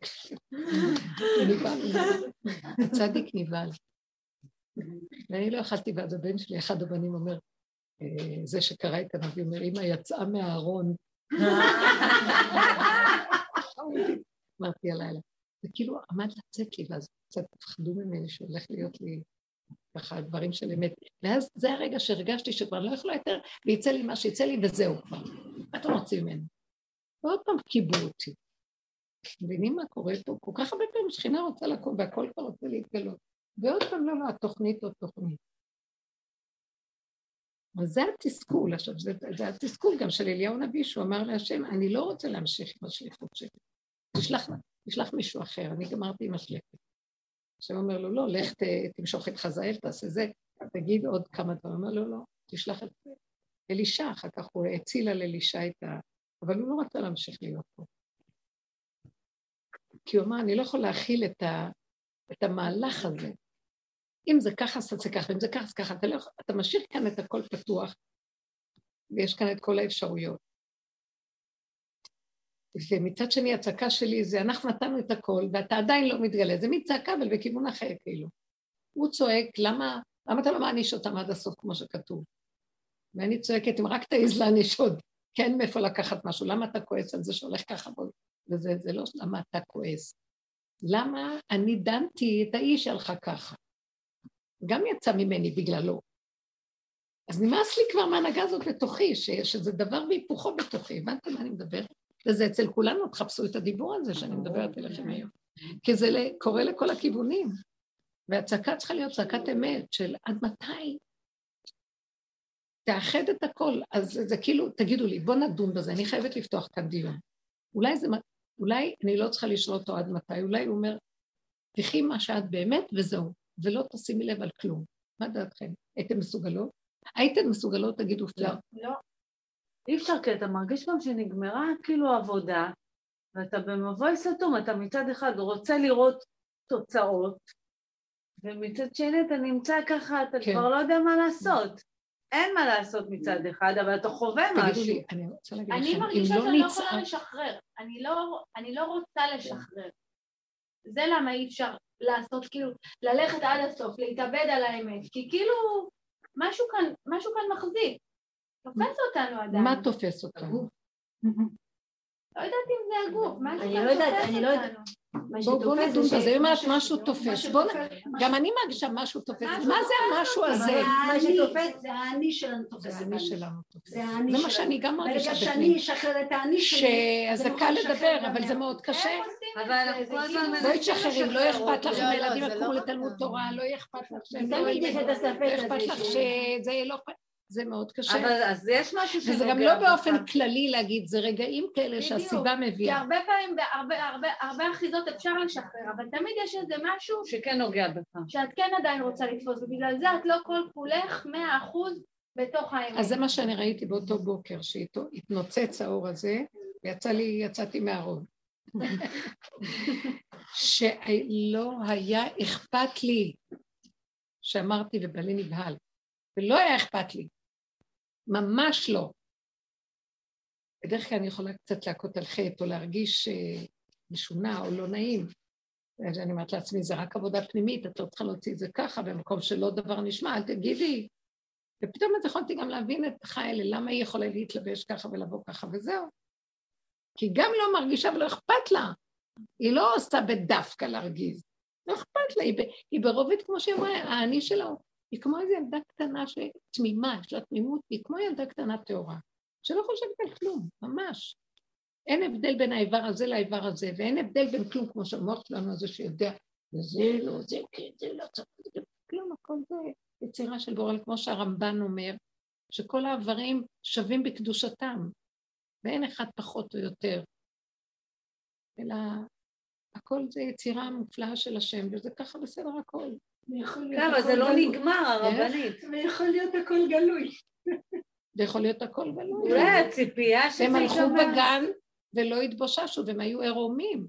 הצדיק נבהל. ואני לא יכלתי, ואז הבן שלי, אחד הבנים אומר, אה, זה שקרא את הנביא, אומר, אמא יצאה מהארון. אמרתי הלילה. זה כאילו עמד לצאת לי, ואז קצת פחדו ממני שהולך להיות לי ככה דברים של אמת. ואז זה הרגע שהרגשתי שכבר לא יכולה יותר, ויצא לי מה שיצא לי וזהו כבר. מה אתם רוצים ממני? ועוד פעם קיבלו אותי. מבינים מה קורה פה? כל כך הרבה פעמים שכינה רוצה לקום והכל כבר רוצה להתגלות. ועוד פעם לא, לא, התוכנית עוד תוכנית. אז זה התסכול, עכשיו, זה, זה התסכול גם של אליהו הנביא, שהוא אמר להשם, אני לא רוצה להמשיך עם השליחות שלי. תשלח, תשלח מישהו אחר, אני גמרתי עם השליחות. השם אומר לו, לא, לך ת, תמשוך את חזאל, תעשה זה, תגיד עוד כמה דברים. הוא אומר לו, לא, תשלח את אלישע, אחר כך הוא האציל על אלישע את ה... אבל הוא לא רצה להמשיך להיות פה. כי הוא אמר, אני לא יכול להכיל את, ה, את המהלך הזה. אם זה ככה, אז זה ככה, אם זה ככה, אז ככה. אתה, לא, אתה משאיר כאן את הכל פתוח, ויש כאן את כל האפשרויות. ומצד שני הצעקה שלי זה אנחנו נתנו את הכל ואתה עדיין לא מתגלה, זה מין צעקה אבל בכיוון אחר כאילו. הוא צועק, למה, למה אתה לא מעניש אותם עד הסוף כמו שכתוב? ואני צועקת, אם רק תעז להעניש עוד, כן מאיפה לקחת משהו, למה אתה כועס על זה שהולך ככה בו? וזה זה לא למה אתה כועס. למה אני דנתי את האיש שהלכה ככה? גם יצא ממני בגללו. אז נמאס לי כבר מההנהגה הזאת בתוכי, שזה דבר והיפוכו בתוכי, הבנתם מה אני מדברת? וזה אצל כולנו, תחפשו את הדיבור הזה שאני מדברת אליכם היום. כי זה קורה לכל הכיוונים. והצעקה צריכה להיות צעקת אמת של עד מתי תאחד את הכל. אז זה, כאילו, תגידו לי, בואו נדון בזה, אני חייבת לפתוח כאן דיון. אולי זה, אולי אני לא צריכה לשאול אותו עד מתי, אולי הוא אומר, תחי מה שאת באמת וזהו, ולא תשימי לב על כלום. מה דעתכם? הייתם מסוגלות? הייתם מסוגלות, תגידו לא. לא. אי אפשר, כי אתה מרגיש גם שנגמרה כאילו עבודה, ואתה במבוי סתום, אתה מצד אחד רוצה לראות תוצאות, ומצד שני אתה נמצא ככה, אתה כן. כבר לא יודע מה לעשות. אין מה לעשות מצד אחד, אבל אתה חווה משהו. לי, אני רוצה להגיד לכם, אני מרגישה לא שאני לא יכולה לשחרר. אני לא, אני לא רוצה לשחרר. זה למה אי אפשר לעשות, כאילו, ללכת עד הסוף, להתאבד על האמת, כי כאילו, משהו כאן, משהו כאן מחזיק. תופס אותנו עדיין. מה תופס אותנו? לא יודעת אם זה הגוף, משהו אני לא יודעת, אני לא יודעת. אותנו. מה בוא בוא שתופס נדון זה בזה, היא אומרת משהו תופס. גם אני מרגישה משהו תופס. מה זה המשהו הזה? מה שתופס- זה האני שלנו זה תופס האני אותנו. שלנו תופס. זה זה מה. שאני גם מרגישה ברגע שאני בפנים. אשחרר את האני שלי, שזה זה קל לדבר, אבל זה מה- מאוד קשה. אבל זה, אנחנו זה כל הזמן כאילו- מנסים בואי תשחררי, לא לשחרר אכפת לך. אם לא, הילדים לא, זה יקומו לא לתלמוד תורה, לא אכפת לך שהם לא לא אכפת לך שזה לא אכפת, זה מאוד קשה. אבל אז יש משהו שנוגע וזה גם לא באופן כללי להגיד, זה רגעים כאלה בדיוק. שהסיבה כי מביאה. הרבה פעמים, בהרבה הרבה, הרבה אחיזות אפשר לשחרר, אבל תמיד יש איזה משהו שכן נוגע בך. שאת כן עדיין רוצה לתפוס, ובגלל זה את לא כל כולך מאה אחוז בתוך האמת. אז זה מה שאני ראיתי באותו בוקר, שהתנוצץ האור הזה, ויצא לי, יצאתי מהרוב. שלא היה אכפת לי, שאמרתי ובלי נבהל, ולא היה אכפת לי, ממש לא. בדרך כלל אני יכולה קצת להכות על חטא, או להרגיש אה, משונה או לא נעים. אני אומרת לעצמי, זה רק עבודה פנימית, את לא צריכה להוציא את זה ככה, במקום שלא דבר נשמע, אל תגידי. ופתאום אז יכולתי גם להבין את חיילה, למה היא יכולה להתלבש ככה ולבוא ככה וזהו. כי גם לא מרגישה ולא אכפת לה. היא לא עושה בדווקא להרגיז. לא אכפת לה, היא, ב, היא ברובד, כמו שהיא אמרה, האני שלה, היא כמו איזו ילדה קטנה שתמימה, יש לה תמימות, היא כמו ילדה קטנה טהורה, שלא חושבת על כלום, ממש. אין הבדל בין האיבר הזה לאיבר הזה, ואין הבדל בין כלום, כמו שהמוח שלנו הזה שיודע, וזה לא, זה כן, זה לא צריך, זה כלום, הכל זה יצירה של בורא, כמו שהרמב"ן אומר, שכל האיברים שווים בקדושתם, ואין אחד פחות או יותר, אלא הכל זה יצירה מופלאה של השם, וזה ככה בסדר הכל. ויכול להיות כן, זה לא גלוי. נגמר, הרבנית. ויכול להיות הכל גלוי. ויכול להיות הכל גלוי. אולי הציפייה שזה הם הלכו. בגן ולא התבוששו, והם היו עירומים.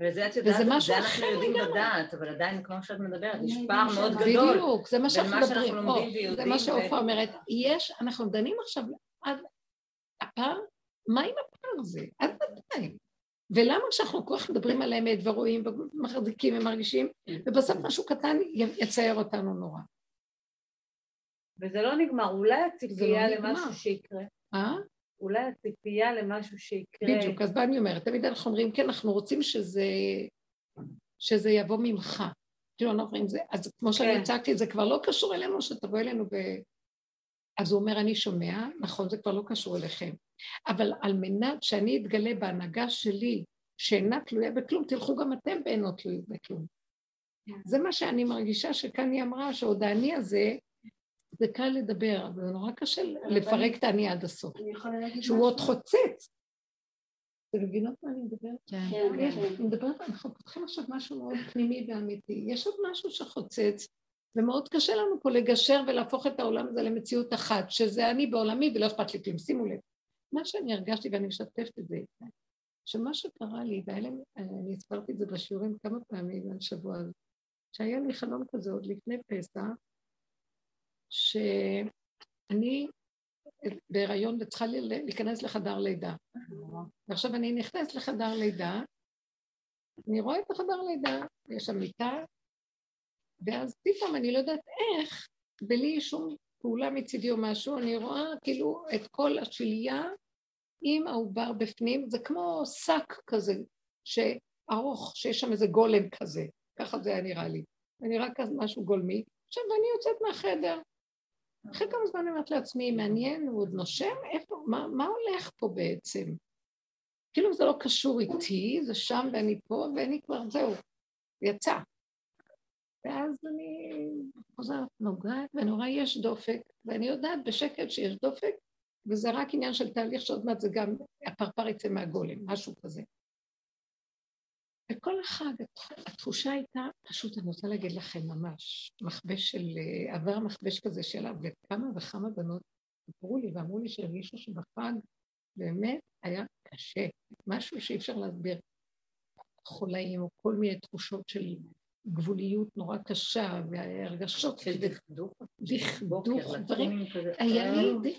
וזה את יודעת, זה אנחנו יודעים. לדעת, אבל עדיין, כמו שאת מדברת, יש פער מאוד. גדול. בדיוק, זה מה שאנחנו מדברים. או, זה מה שעופרה אומרת. יש, אנחנו דנים עכשיו הפער, מה עם הפער הזה? עד מתי? ולמה כשאנחנו כל כך מדברים על האמת ורואים ומחזיקים ומרגישים, ובסוף משהו קטן יצייר אותנו נורא. וזה לא נגמר, אולי הציפייה נגמר. למשהו שיקרה. אה? אולי הציפייה למשהו שיקרה. בדיוק, אז מה אני אומרת? תמיד אנחנו אומרים, כן, אנחנו רוצים שזה, שזה יבוא ממך. כאילו, אנחנו אומרים, זה, אז כמו שאני כן. הצגתי, זה כבר לא קשור אלינו, שתבוא אלינו ו... אז הוא אומר, אני שומע, נכון, זה כבר לא קשור אליכם. אבל על מנת שאני אתגלה בהנהגה שלי, שאינה תלויה בכלום, תלכו גם אתם באינו תלויים בכלום. זה מה שאני מרגישה שכאן היא אמרה, שעוד האני הזה, זה קל לדבר, אבל זה נורא קשה לפרק את האני עד הסוף. שהוא? עוד חוצץ. אתם מבינות מה אני מדברת? כן, יש- כן. אני מדברת, אנחנו פותחים עכשיו משהו מאוד פנימי ואמיתי. יש עוד משהו שחוצץ, ומאוד קשה לנו פה לגשר ולהפוך את העולם הזה למציאות אחת, שזה אני בעולמי ולא אכפת לי כלום. שימו לב, מה שאני הרגשתי, ואני משתפת את זה שמה שקרה לי, והיה להם, אני הסברתי את זה בשיעורים כמה פעמים על שבוע הזה, שהיה לי חלום כזה עוד לפני פסח, שאני בהיריון וצריכה לי- להיכנס לחדר לידה. ועכשיו אני נכנסת לחדר לידה, אני רואה את החדר לידה, יש שם מיטה, ואז פתאום אני לא יודעת איך, בלי שום פעולה מצידי או משהו, אני רואה כאילו את כל השלייה עם העובר בפנים, זה כמו שק כזה, שארוך, שיש שם איזה גולם כזה, ככה זה היה נראה לי. זה נראה כזה משהו גולמי. עכשיו, ואני יוצאת מהחדר. אחרי כמה זמן אני אומרת לעצמי, מעניין, הוא עוד נושם? איפה, מה, מה הולך פה בעצם? כאילו זה לא קשור איתי, זה שם ואני פה, ואני כבר, זהו, יצא. ואז אני חוזרת, נוגעת, ואני רואה יש דופק, ואני יודעת בשקט שיש דופק, וזה רק עניין של תהליך שעוד מעט זה גם, הפרפר יצא מהגולם, משהו כזה. וכל החג, התחושה הייתה, פשוט אני רוצה להגיד לכם ממש, מכבש של, עבר מכבש כזה שלה, וכמה וכמה בנות סיפרו לי ואמרו לי שהרגישו שבחג באמת היה קשה, משהו שאי אפשר להסביר. חולאים או כל מיני תחושות של גבוליות נורא קשה, והרגשות של דכדוך. דכדוך, דברים. היה לי,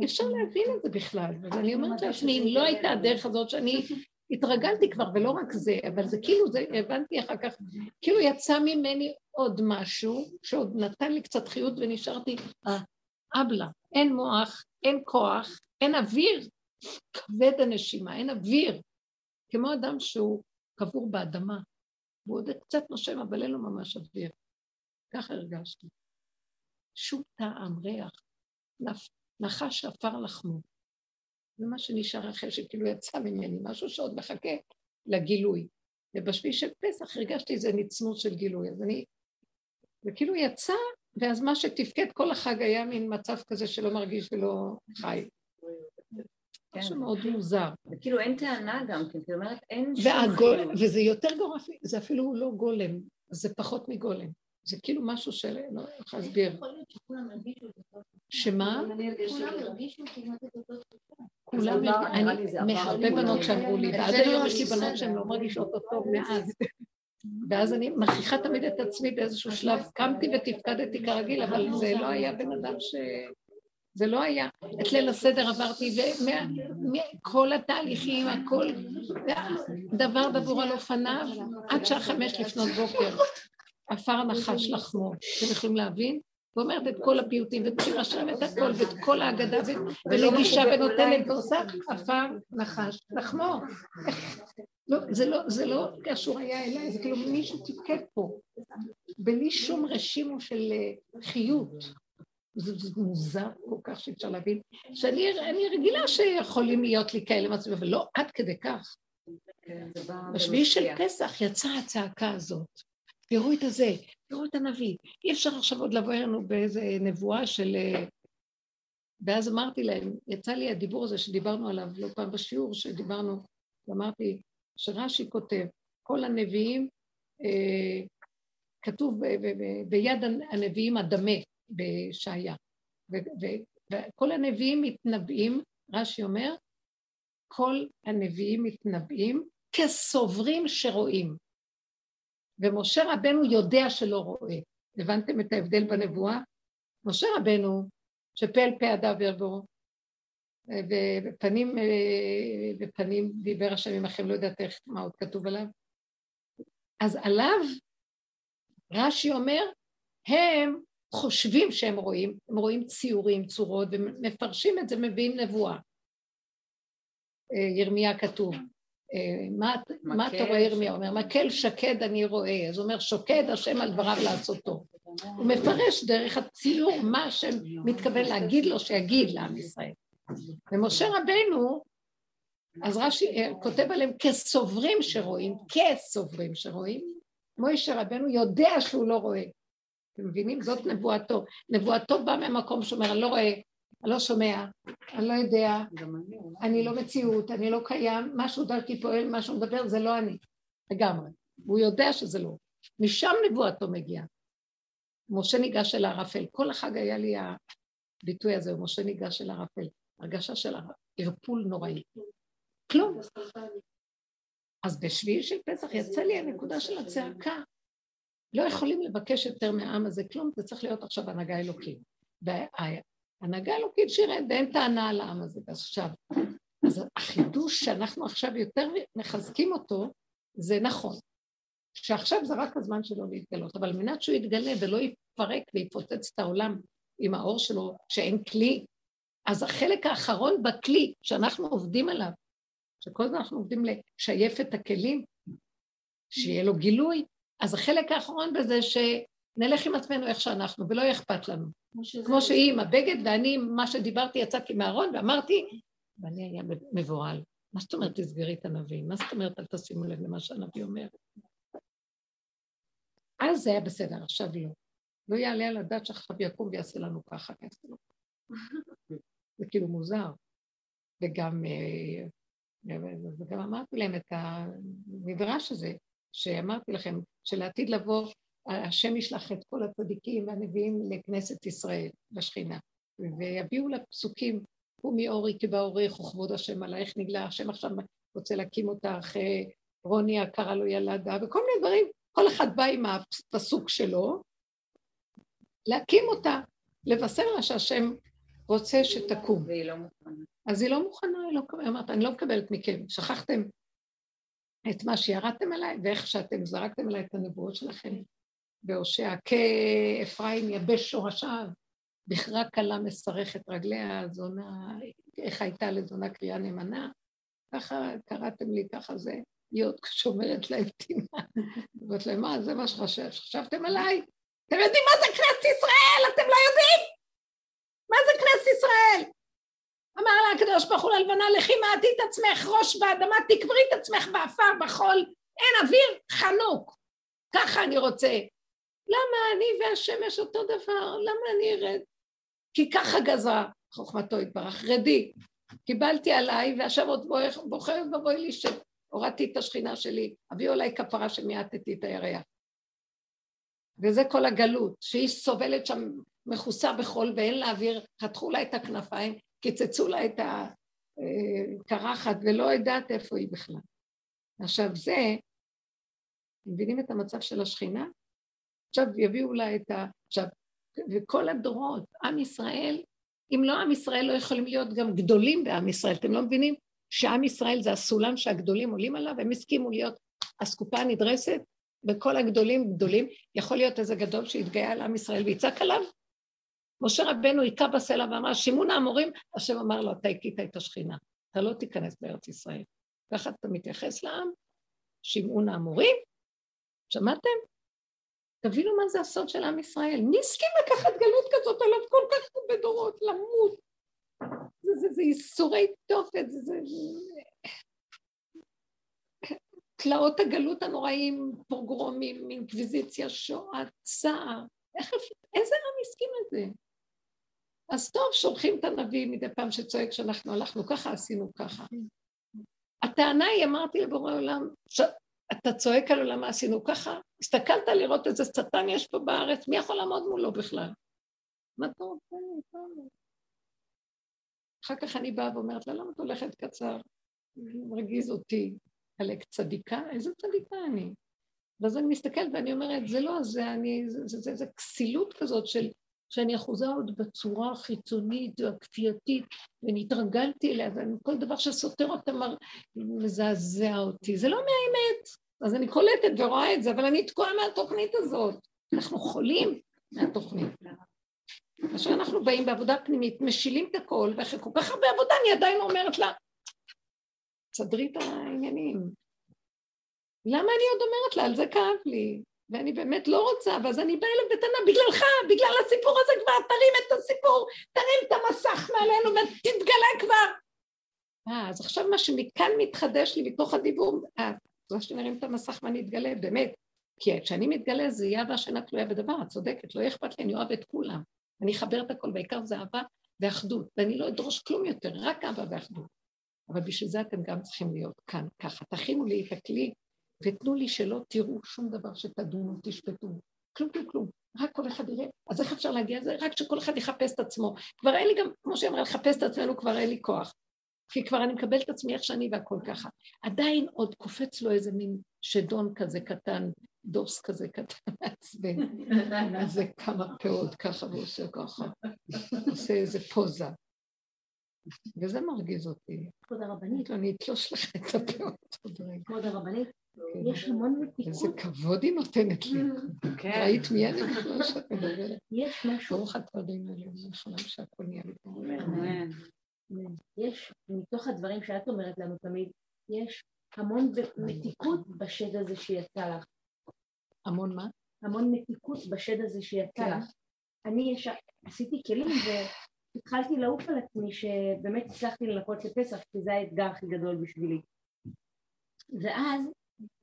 אי אפשר להבין את זה בכלל, אז אני אומרת לעצמי, אם לא הייתה הדרך הזאת שאני התרגלתי כבר, ולא רק זה, אבל זה כאילו, זה, הבנתי אחר כך, כאילו יצא ממני עוד משהו, שעוד נתן לי קצת חיות ונשארתי, אה, אבלה, אין מוח, אין כוח, אין אוויר, כבד הנשימה, אין אוויר. כמו אדם שהוא קבור באדמה, והוא עוד קצת נושם, אבל אין לו ממש אוויר. ככה הרגשתי. שום טעם, ריח, נחש עפר לחמו. זה מה שנשאר אחרי שכאילו יצא ממני, משהו שעוד מחכה לגילוי. ובשביעי של פסח הרגשתי איזה נצנות של גילוי, אז אני... וכאילו יצא, ואז מה שתפקד כל החג היה מין מצב כזה שלא מרגיש ולא חי. משהו מאוד מוזר. וכאילו אין טענה גם כן, זאת אומרת אין שום. וזה יותר גרוע, זה אפילו לא גולם, זה פחות מגולם. זה כאילו משהו של... לא יכולה להסביר. שמה? כולם, אני, הרבה בנות שאמרו לי, ועד היום יש לי בנות שהן לא מרגישות אותו מאז. ואז אני מכריחה תמיד את עצמי באיזשהו שלב, קמתי ותפקדתי כרגיל, אבל זה לא היה בן אדם ש... זה לא היה. את ליל הסדר עברתי, וכל התהליכים, הכל, דבר דבור על אופניו, עד שעה חמש לפנות בוקר. עפר נחש לחמו. אתם יכולים להבין? ואומרת את כל הפיוטים, וציר השם את הכל, ואת כל ההגדה, ומגישה ונותנת ועושה עפר נחש לחמו. לא, זה לא, זה לא קשור היה אליי, זה כאילו מישהו תפקד פה, בלי שום רשימו של אה, חיות. זה, זה מוזר כל כך שאי אפשר להבין, שאני רגילה שיכולים להיות לי כאלה מצבים, אבל לא עד כדי כך. בשביעי של פסח יצאה הצעקה הזאת. תראו את הזה, תראו את הנביא. אי אפשר עכשיו עוד לבוא אלינו באיזה נבואה של... אה, ואז אמרתי להם, יצא לי הדיבור הזה שדיברנו עליו לא פעם בשיעור, שדיברנו, ואמרתי שרש"י כותב, כל הנביאים, אה, כתוב ביד הנביאים הדמה בשעיה. וכל הנביאים מתנבאים, רש"י אומר, כל הנביאים מתנבאים כסוברים שרואים. ומשה רבנו יודע שלא רואה. הבנתם את ההבדל בנבואה? משה רבנו, שפה אל פה אדם יבוא, ופנים ופנים דיבר השם עמכם, לא יודעת איך, מה עוד כתוב עליו. אז עליו, רש"י אומר, הם חושבים שהם רואים, הם רואים ציורים, צורות, ומפרשים את זה, מביאים נבואה. ירמיה כתוב, אה, מה אתה רואה ירמיה? אומר, מקל שקד אני רואה, אז הוא אומר, שוקד השם על דבריו לעשותו. הוא מפרש דרך הציור מה השם מתכוון להגיד לו, שיגיד לעם ישראל. ומשה רבנו, אז רש"י אה, כותב עליהם כסוברים שרואים, כסוברים שרואים, מוישה רבנו יודע שהוא לא רואה. אתם מבינים? זאת נבואתו. נבואתו באה מהמקום שאומר, אני לא רואה, אני לא שומע, אני לא יודע, אני לא מציאות, אני לא קיים, משהו דרכי פועל, משהו מדבר, זה לא אני, לגמרי. והוא יודע שזה לא. משם נבואתו מגיעה. משה ניגש אל הערפל. כל החג היה לי הביטוי הזה, משה ניגש אל הערפל. הרגשה של ערפול נוראי. כלום. אז בשביעי של פסח יצא לי הנקודה של הצעקה. לא יכולים לבקש יותר מהעם הזה כלום, זה צריך להיות עכשיו הנהגה אלוקית. הנהגה אלוקית שירת ואין טענה על העם הזה. עכשיו, אז החידוש שאנחנו עכשיו יותר מחזקים אותו, זה נכון. שעכשיו זה רק הזמן שלו להתגלות, אבל על מנת שהוא יתגלה ולא יפרק ויפוצץ את העולם עם האור שלו, שאין כלי, אז החלק האחרון בכלי שאנחנו עובדים עליו, שכל הזמן אנחנו עובדים לשייף את הכלים, שיהיה לו גילוי, אז החלק האחרון בזה שנלך עם עצמנו איך שאנחנו, ולא יהיה אכפת לנו. כמו שהיא עם הבגד, ואני, מה שדיברתי, יצאתי מהארון ואמרתי, ואני היה מבוהל. מה זאת אומרת תסגרי את הנביא? מה זאת אומרת אל תשימו לב למה שהנביא אומר? אז זה היה בסדר, עכשיו לא. לא יעלה על הדעת שעכשיו יקום ויעשה לנו ככה, זה כאילו מוזר. וגם, אה, וגם אמרתי להם את המדרש הזה, שאמרתי לכם, שלעתיד לבוא השם ישלח את כל הצדיקים והנביאים לכנסת ישראל, לשכינה, ויביאו לה פסוקים, קומי אורי כי באורך וכבוד השם עלייך נגלה, השם עכשיו רוצה להקים אותך, רוני הקרא לו ילדה, וכל מיני דברים, כל אחד בא עם הפסוק שלו, להקים אותה, לבשר לה שהשם רוצה שתקום. והיא לא מוכנה. אז היא לא מוכנה, היא לא, אמרת, אני לא מקבלת מכם, שכחתם את מה שירדתם עליי, ואיך שאתם זרקתם עליי את הנבואות שלכם. בהושע, כאפרים יבש שורשיו, בכרה קלה מסרכת רגליה, זונה, איך הייתה לזונה קריאה נאמנה, ככה קראתם לי, ככה זה, להיות שומרת להם טינה. אומרת להם, מה, זה מה שחשבתם עליי? אתם יודעים מה זה כנסת ישראל? אתם לא יודעים? מה זה כנסת ישראל? אמר לה הקדוש ברוך הוא ללבנה, לכי מעטי את עצמך, ראש באדמה, תקברי את עצמך באפר, בחול, אין אוויר, חנוק. ככה אני רוצה. למה אני והשמש אותו דבר? למה אני ארד? כי ככה גזרה חוכמתו יתברך, רדי. קיבלתי עליי, ועכשיו עוד בוחרת ובואי לי שהורדתי את השכינה שלי, הביאו עליי כפרה שמיעטתי את הירח. וזה כל הגלות, שהיא סובלת שם מכוסה בחול ואין לה אוויר, חתכו לה את הכנפיים, קיצצו לה את הקרחת ולא יודעת איפה היא בכלל. עכשיו זה, מבינים את המצב של השכינה? עכשיו יביאו לה את ה... עכשיו, וכל הדורות, עם ישראל, אם לא עם ישראל לא יכולים להיות גם גדולים בעם ישראל, אתם לא מבינים? שעם ישראל זה הסולם שהגדולים עולים עליו, הם הסכימו להיות אסקופה נדרסת, וכל הגדולים גדולים, יכול להיות איזה גדול שיתגאה על עם ישראל ויצעק עליו, משה רבנו היכה בסלע ואמר, שימון האמורים, השם אמר לו, אתה הכית את השכינה, אתה לא תיכנס לארץ ישראל. ככה אתה מתייחס לעם, שימון האמורים, שמעתם? תבינו מה זה הסוד של עם ישראל. מי הסכים לקחת גלות כזאת עליו כל כך הרבה דורות, למות? זה, זה, זה ייסורי תופת, זה, זה... תלאות הגלות הנוראים, פוגרומים, אינקוויזיציה, שואה, צער. איך, איזה עם הסכים לזה? אז טוב, שולחים את הנביא מדי פעם שצועק שאנחנו הלכנו ככה, עשינו ככה. הטענה היא, אמרתי לבורא עולם, אתה צועק על עולם מה עשינו ככה? הסתכלת לראות איזה שטן יש פה בארץ, מי יכול לעמוד מולו בכלל? מה אתה רוצה? אחר כך אני באה ואומרת לה, למה את הולכת קצר? מרגיז אותי. עלק צדיקה? איזה צדיקה אני? ואז אני מסתכלת ואני אומרת, זה לא זה, אני, זה, זה, זה, זה כסילות כזאת של שאני אחוזה עוד בצורה החיצונית והכפייתית, ונתרגלתי אליה, וכל דבר שסותר אותה מזעזע אותי. זה לא מהאמת. אז אני קולטת ורואה את זה, אבל אני תקועה מהתוכנית הזאת. אנחנו חולים מהתוכנית. כאשר אנחנו באים בעבודה פנימית, משילים את הכל, ואחרי כל כך הרבה עבודה אני עדיין אומרת לה, תסדרי את העניינים. למה אני עוד אומרת לה? על זה כאב לי. ואני באמת לא רוצה, ואז אני באה אליו בטענה, בגללך, בגלל הסיפור הזה כבר, תרים את הסיפור, תרים את המסך מעלינו ותתגלה כבר. אה, אז עכשיו מה שמכאן מתחדש לי מתוך הדיבור, אה, אז שנרים את המסך ואני אתגלה, באמת. כי כשאני מתגלה זה יהיה אהבה שאינה תלויה בדבר, את צודקת, לא אכפת לי, אני אוהב את כולם. אני אחבר את הכל, בעיקר זה אהבה ואחדות, ואני לא אדרוש כלום יותר, רק אהבה ואחדות. אבל בשביל זה אתם גם צריכים להיות כאן ככה. תכינו לי את הכלי ותנו לי שלא תראו שום דבר שתדונו, תשפטו. כלום, כלום, כלום. רק כל אחד יראה. אז איך אפשר להגיע לזה? רק שכל אחד יחפש את עצמו. כבר אין לי גם, כמו שהיא אמרה, לחפש את עצמנו, כבר אין לי כוח. כי כבר אני מקבלת את עצמי איך שאני והכל ככה. עדיין עוד קופץ לו איזה מין שדון כזה קטן, דוס כזה קטן מעצבן. איזה כמה פאות ככה ועושה ככה. עושה איזה פוזה. וזה מרגיז אותי. כבוד הרבנית. אני אתלוש לך את הפאות עוד רגע. כבוד הרבנית, כן. יש המון מתיקות. איזה כבוד היא נותנת לי. כן. ראית מי אני בכלל שאת מדברת? יש משהו. ברוך אתה עליהם, זה חלום שהכל נהיה לי. יש, מתוך הדברים שאת אומרת לנו תמיד, יש המון מתיקות בשד הזה שיצא לך. המון מה? המון מתיקות בשד הזה שיצא כן. לך. אני. עשיתי כלים והתחלתי לעוף על עצמי שבאמת הצלחתי לנקות לפסח, כי זה האתגר הכי גדול בשבילי. ואז,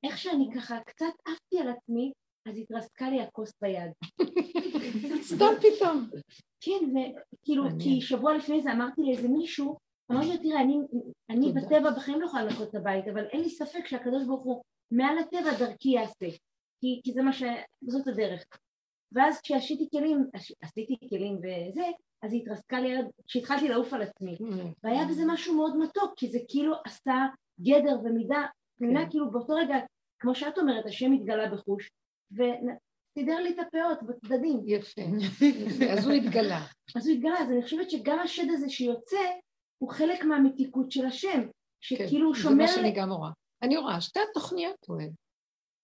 איך שאני ככה קצת עפתי על עצמי, אז התרסקה לי הכוס ביד. סתם פתאום. כן, וכאילו. כי שבוע לפני זה אמרתי לאיזה מישהו, אמרתי לו, תראה, אני, אני. בטבע בחיים לא יכולה לנקות את הבית, אבל אין לי ספק שהקדוש ברוך הוא מעל הטבע דרכי יעשה, כי, כי זה מה ש... זאת הדרך. ואז כשעשיתי כלים, עש- עשיתי כלים וזה, אז היא התרסקה לי, כשהתחלתי לעוף על עצמי. והיה בזה משהו מאוד מתוק, כי זה כאילו עשה גדר ומידה, מבינה כן. כאילו באותו רגע, כמו שאת אומרת, השם התגלה בחוש, וסידר לי את הפאות בצדדים. יפה. אז הוא התגלה. אז הוא התגלה, אז אני חושבת שגם השד הזה שיוצא, הוא חלק מהמתיקות של השם, כן, שכאילו הוא זה שומר... מה שאני גם רואה. אני רואה שתי התוכניות הוא אוהב.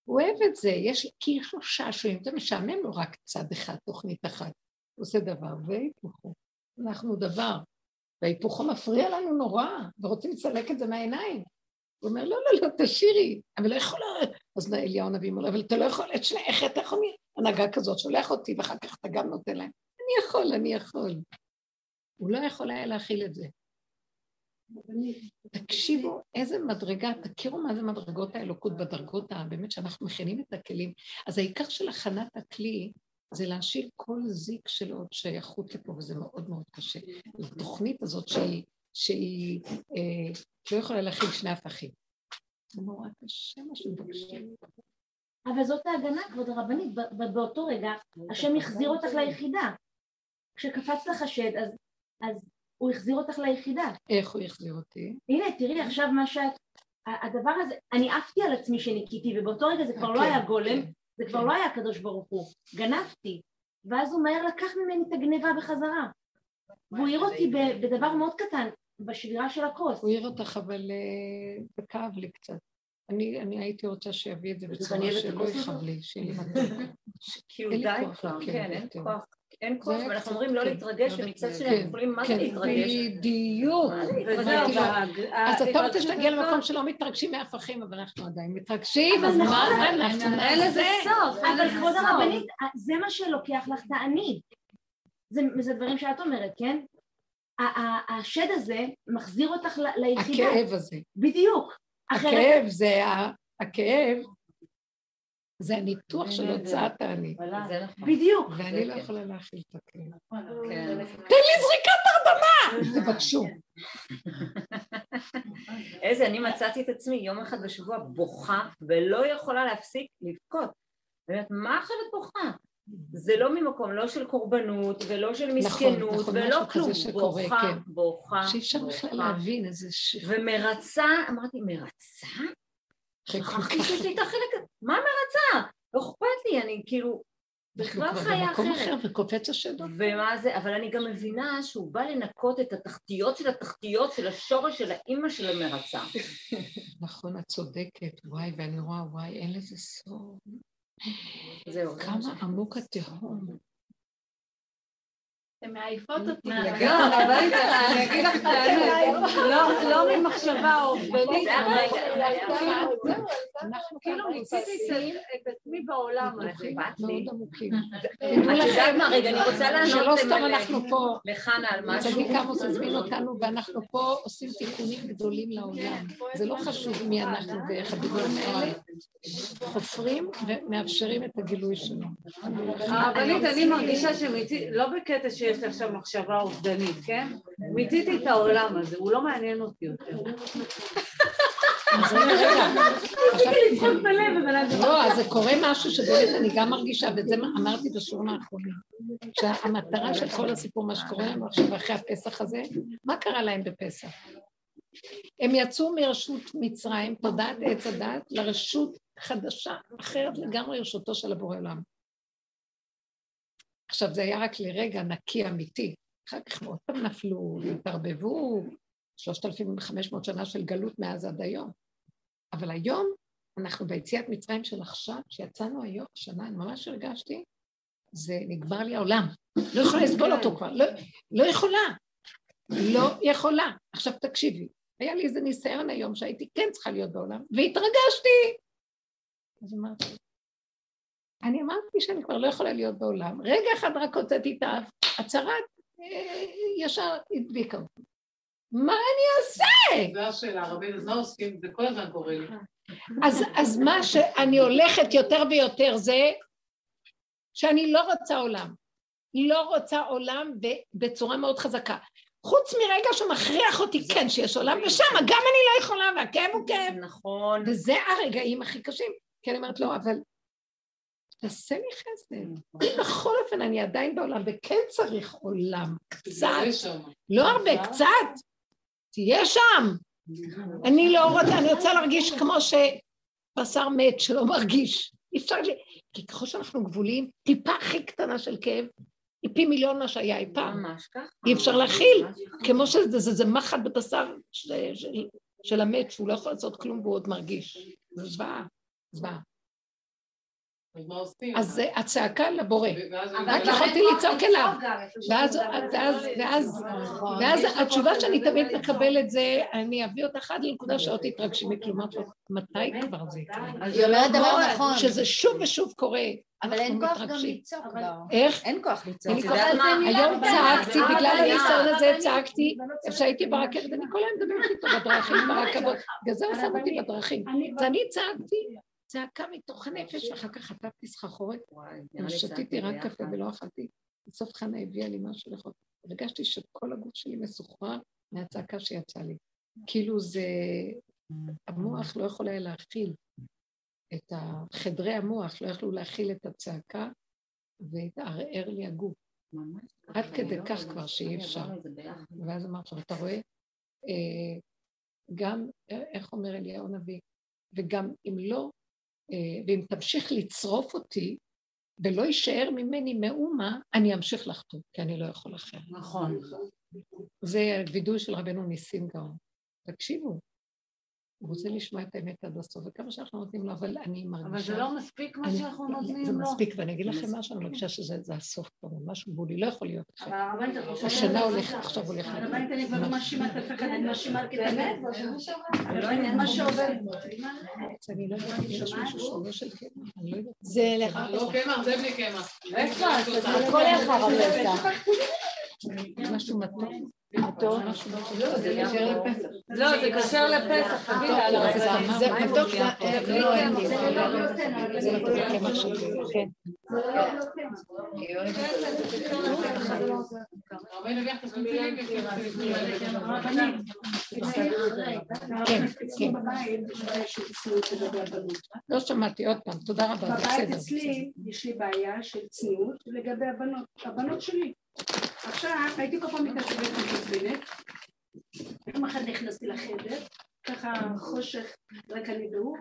הוא אוהב את זה, יש, כי יש לו שעשועים, זה משעמם לו רק צד אחד, תוכנית אחת. עושה דבר והיפוכו. אנחנו דבר. וההיפוכו מפריע לנו נורא, ורוצים לצלק את זה מהעיניים. הוא אומר, לא, לא, לא, תשאירי, אבל לא יכולה... אז אליהו הנביא אומר אבל אתה לא יכול, את שני, איך אתה יכול הנהגה כזאת, שולח אותי, ואחר כך אתה גם נותן להם. אני יכול, אני יכול. הוא לא יכול היה להכיל את זה. תקשיבו, איזה מדרגה, תכירו מה זה מדרגות האלוקות בדרגות באמת שאנחנו מכינים את הכלים. אז העיקר של הכנת הכלי זה להשאיר כל זיק של עוד שייכות לפה, וזה מאוד מאוד קשה. התוכנית הזאת שהיא, שהיא אה, לא יכולה להכיל שני הפכים. זה נורא קשה מה שמבקשים. אבל זאת ההגנה, כבוד הרבנית, באותו רגע השם החזיר אותך ליחידה. כשקפץ לך שד, אז, אז הוא החזיר אותך ליחידה. איך הוא החזיר אותי? הנה, תראי עכשיו מה שאת... הדבר הזה, אני עפתי על עצמי שניקיתי, ובאותו רגע זה כבר לא היה גולם, זה כבר לא היה הקדוש ברוך הוא, גנבתי. ואז הוא מהר לקח ממני את הגניבה בחזרה. והוא העיר אותי בדבר מאוד קטן, בשבירה של הכוס. הוא העיר אותך, אבל זה כאב לי קצת. אני, אני הייתי רוצה שיביא את זה בצורה שלא יכאב לי, שיהיה לי מתוק. כי הוא די כבר, כן, אין כוח. אין כוח, ואנחנו אומרים לא להתרגש, ומצד שני אנחנו יכולים מה זה להתרגש? בדיוק. אז אתה רוצה שתגיע למקום שלא מתרגשים מהפכים, אבל אנחנו עדיין מתרגשים, אז מה אנחנו... אין לזה סוף. אבל כבוד הרבנית, זה מה שלוקח לך את האני. זה דברים שאת אומרת, כן? השד הזה מחזיר אותך ליחידה. הכאב הזה. בדיוק. הכאב זה, הכאב זה הניתוח של הוצאת האני. נכון. בדיוק. ואני לא יכולה להכיל את הכאב. נכון. כן. תן לי זריקת הרדמה! תבקשו. איזה, אני מצאתי את עצמי יום אחד בשבוע בוכה ולא יכולה להפסיק לבכות. באמת, מה עכשיו את בוכה? זה לא ממקום, לא של קורבנות ולא של נכון, מסכנות נכון, ולא כלום, בוכה, כן. בוכה, שאי אפשר בכלל להבין איזה ש... ומרצה, אמרתי, מרצה? שכחתי שיש לי את החלק, מה מרצה? לא אכפת לי, אני כאילו בכלל חיה אחרת. אחר וקופץ השדות. ומה זה, אבל אני גם מבינה שהוא בא לנקות את התחתיות של התחתיות של השורש של האימא של המרצה. נכון, את צודקת, וואי, ואני רואה, וואי, אין לזה סוף. זהו. כמה עמוק התהום. הן מעייפות אותי. אני אגיד לך את האמת, לא ממחשבה אובדנית, אנחנו כאילו מיציתי את עצמי בעולם הזה. יודעת מה, רגע, אני רוצה לענות שלא סתם אנחנו פה, לחנה על משהו. צדיק עמוס הזמין אותנו, ואנחנו פה עושים תיקונים גדולים לעולם. זה לא חשוב מי אנחנו ואיך הדיבורים האלה. חופרים ומאפשרים את הגילוי שלו. הרבנית, אני מרגישה שמיציתי, לא בקטע שיש לי עכשיו מחשבה אובדנית, כן? מיציתי את העולם הזה, הוא לא מעניין אותי יותר. לא, אז זה קורה משהו שבאמת אני גם מרגישה, ואת זה אמרתי בשיעורים האחרונים, שהמטרה של כל הסיפור, מה שקורה לנו עכשיו אחרי הפסח הזה, מה קרה להם בפסח? הם יצאו מרשות מצרים, תודעת עץ הדת, לרשות חדשה, אחרת לגמרי רשותו של הבורא עולם. עכשיו, זה היה רק לרגע נקי אמיתי. אחר כך עוד פעם נפלו, התערבבו, 3,500 שנה של גלות מאז עד היום. אבל היום, אנחנו ביציאת מצרים של עכשיו, כשיצאנו היום, שנה, אני ממש הרגשתי, זה נגמר לי העולם. לא יכולה לסבול אותו כבר, לא, לא יכולה. לא יכולה. עכשיו תקשיבי, היה לי איזה ניסיון היום שהייתי כן צריכה להיות בעולם, והתרגשתי. אז אמרתי, אני אמרתי שאני כבר לא יכולה להיות בעולם. רגע אחד רק הוצאתי את ההצהרת, אה, ישר הדביקה אותי. מה אני אעשה? זו השאלה, רבי, אז מה עושים? זה כל הזמן קורה לי. אז, אז מה שאני הולכת יותר ויותר זה שאני לא רוצה עולם. לא רוצה עולם בצורה מאוד חזקה. חוץ מרגע שמכריח אותי, כן, שיש עולם, ושם גם אני לא יכולה, והכאב הוא כאב. נכון. וזה הרגעים הכי קשים. כי אני אומרת לא, אבל תעשה לי חסד. אם בכל אופן אני עדיין בעולם, וכן צריך עולם, קצת, לא הרבה, קצת, תהיה שם. אני לא רוצה, אני רוצה להרגיש כמו שבשר מת שלא מרגיש. אי אפשר, כי ככל שאנחנו גבולים, טיפה הכי קטנה של כאב, היא פי מיליון מה שהיה אי פעם. אי אפשר להכיל, כמו שזה זה מחט בבשר של המת, שהוא לא יכול לעשות כלום והוא עוד מרגיש. זה זוועה, זוועה. אז מה עושים? אז זה הצעקה לבורא. רק יכולתי כוח לצעוק אליו. ואז, לא נכון. התשובה שאני תמיד. מקבלת זה, אני אביא אותך עד לנקודה שלא תתרגשי לו, מתי כבר זה יקרה? היא אומרת דבר נכון, שזה שוב ושוב קורה, אבל אין כוח גם. לצעוק כבר. איך? אין כוח לצעוק. היום צעקתי, בגלל הניסיון הזה צעקתי, לא כשהייתי ברכבת, אני כל היום מדברת איתו בדרכים, ברכבות, בגלל זה הוא שם אותי בדרכים. אז אני צעקתי, צעקה מתוך הנפש, ואחר כך חטפתי ושתיתי צעקתי רק. קפה ולא אכלתי. בסוף חנה הביאה לי משהו לאכול. הרגשתי שכל הגוף שלי מסוחרר מהצעקה שיצאה לי. כאילו זה... המוח לא יכול היה להכיל את חדרי המוח, לא יכלו להכיל את הצעקה, והתערער לי הגוף. ממש עד כדי לא? כך כבר שאי אפשר. ואז אמרתי לו, אתה רואה, אה, גם, אה, איך אומר אליהו הנביא, וגם אם לא, ואם תמשיך לצרוף אותי, ולא יישאר ממני מאומה, אני אמשיך לחטוא, כי אני לא יכול אחר. נכון. זה וידוי של רבנו ניסים גאון. תקשיבו, הוא רוצה לשמוע את האמת עד הסוף, וכמה שאנחנו נותנים לו, אבל אני מרגישה... אבל זה לא מספיק מה אני- שאנחנו זה נותנים לו. מספיק, ואני אגיד לכם משהו, אני מרגישה שזה זה הסוף כבר, משהו גבולי, לא יכול להיות. אבל חושבת- השנה הולכת, עכשיו הולכת. הרבנית, אני כבר לא מאשימה את אף אחד, אני מאשימה רק את האמת. לא מה שעובר. אני לא יודעת אם יש משהו שהוא לא של קמח, אני לא יודעת. זה לך. לא קמח, זה בלי קמח. איפה? הכל לך עושה. משהו מתוק. לא, זה כשר לפסח, תגידי לה על זה מתוק, זה- לא, אין לי. מתוק כן. זה לא כן, כן. לא שמעתי, עוד פעם, תודה רבה, זה בבית בסדר. אצלי יש לי בעיה של צניעות לגבי הבנות, הבנות שלי. עכשיו, הייתי כל פעם מתעצבנת ומתעצבנת. יום אחד נכנסתי לחדר, ככה חושך, רק אני והוא,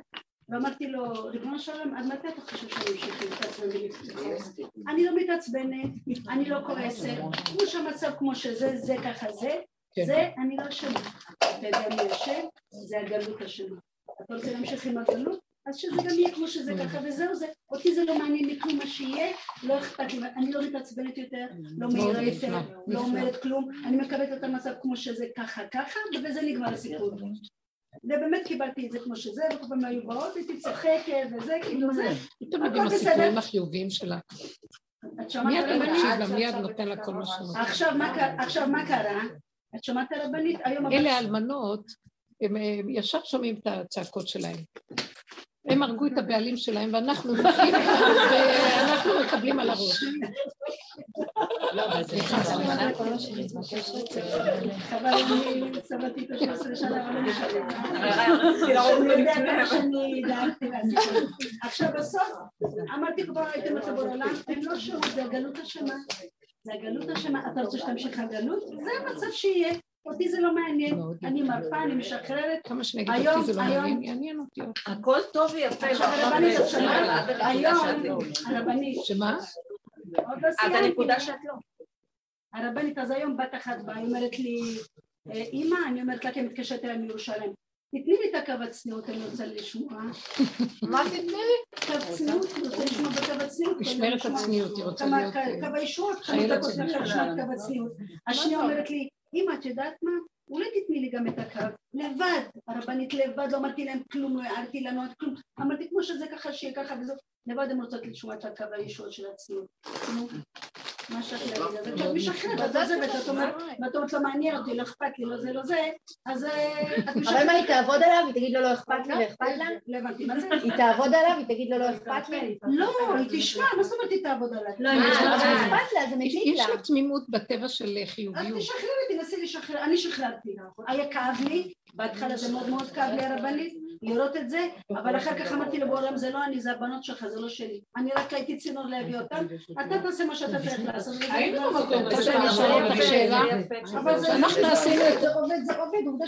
ואמרתי לו, ריבונו של עולם, עד מתי אתה חושב שאני אמשיך להתעצבן ולכעוס? אני לא מתעצבנת, אני לא כועסת, כמו שהמצב כמו שזה, זה ככה זה, כן. זה אני לא אשמה. אתה יודע מי אשם? זה הגלות אשמה. אתה רוצה להמשיך עם הגלות? אז שזה גם יהיה כמו שזה ככה וזהו זה. אותי זה לא מעניין מכלום מה שיהיה, לא אכפת לי, אני לא מתעצבנת יותר, לא מעירה יותר, לא. אומרת כלום, אני מקבלת את המצב כמו שזה ככה ככה, ובזה נגמר הסיפור. ובאמת קיבלתי את זה כמו שזה, וכל פעם היו באות, הייתי צוחקת וזה, כאילו זה. הכל יודעים בסדר. הסיפורים החיוביים שלה. את מיד אתה? מקשיב לה, מיד נותן לה כל מה שהוא נותן. עכשיו מה קרה? את שמעת רבנית? היום הבת אלה האלמנות, הם ישר שומעים את הצעקות שלהם. הם הרגו את הבעלים שלהם ואנחנו ואנחנו מקבלים על הראש. סליחה, סליחה. חבל אני סבלתי את ה-13 שנה, אבל לא משנה. רציתי להראות הוא אותו יודע לפני, כמה שאני דאגתי לעצמי. עכשיו בסוף, אמרתי כבר הייתם את העולם, הם לא שירות, זה הגלות השמה. זה הגלות השמה, אתה רוצה שתמשיך הגלות? זה המצב שיהיה. אותי זה לא מעניין, מאוד אני מרפה, אני משחררת. כמה היום- אותי זה לא היום- מעניין, יעניין אותי. הכל טוב ויפה. עכשיו ועכשיו הרבנית, את שמעת? היום, לא. הרבנית, שמה? לא את. בנקודה שאת לא. הרבנית, אז היום בת אחת באה, היא אומרת לי, "אה, אימא, אני אומרת לה, כי אני מתקשרת אליה מירושלים, תתני לי את הקו הצניעות, אני רוצה לשמוע. מה תתני? קו צניעות, אני רוצה לשמוע בקו הצניעות. משמרת הצניעות, היא רוצה להיות... אה, קו הישועות, חמש חיילת דקות לשמוע את קו הצניעות. השנייה אומרת לי, אמא, את יודעת מה? אולי תתני לי גם את הקו, לבד, הרבנית לבד, לא אמרתי להם כלום, לא הערתי לנו עד כלום, אמרתי כמו שזה ככה, שיהיה ככה וזהו, לבד הן רוצות לשמוע את הקו הישועות של הצניעות. נו, מה שאת להגיד? אז כשאת משחררת, את עוזבת, את אומרת, ואת אומרת, לא מעניין אותי, לא אכפת לי, לא זה, לא זה, אז אה, את אבל משחררת. מה היא תעבוד עליו, היא תגיד לו לא אכפת לי ואכפת לה? לא הבנתי, מה זה? היא תעבוד עליו, היא תגיד לו לא אכפת לי? לא, היא תשמע, מה זאת אומרת היא תעבוד עליי? לא, אבל אכפת לה, זה יש מציק יש לה. לה תמימות בטבע של אז חיוביות. תשחררי, לשחרר, אני שחררתי. היה כאב לי, בהתחלה זה מאוד מאוד כאב לי הרבנית, לראות את זה, אבל אחר כך אמרתי לו בעולם זה לא אני, זה הבנות שלך, זה לא שלי. אני רק הייתי צינור להביא אותן, אתה תעשה מה שאתה צריך לעשות. היינו לא במקום זה. הזה. זה- אנחנו זה עשינו עובד, את- זה עובד, זה עובד, עובדה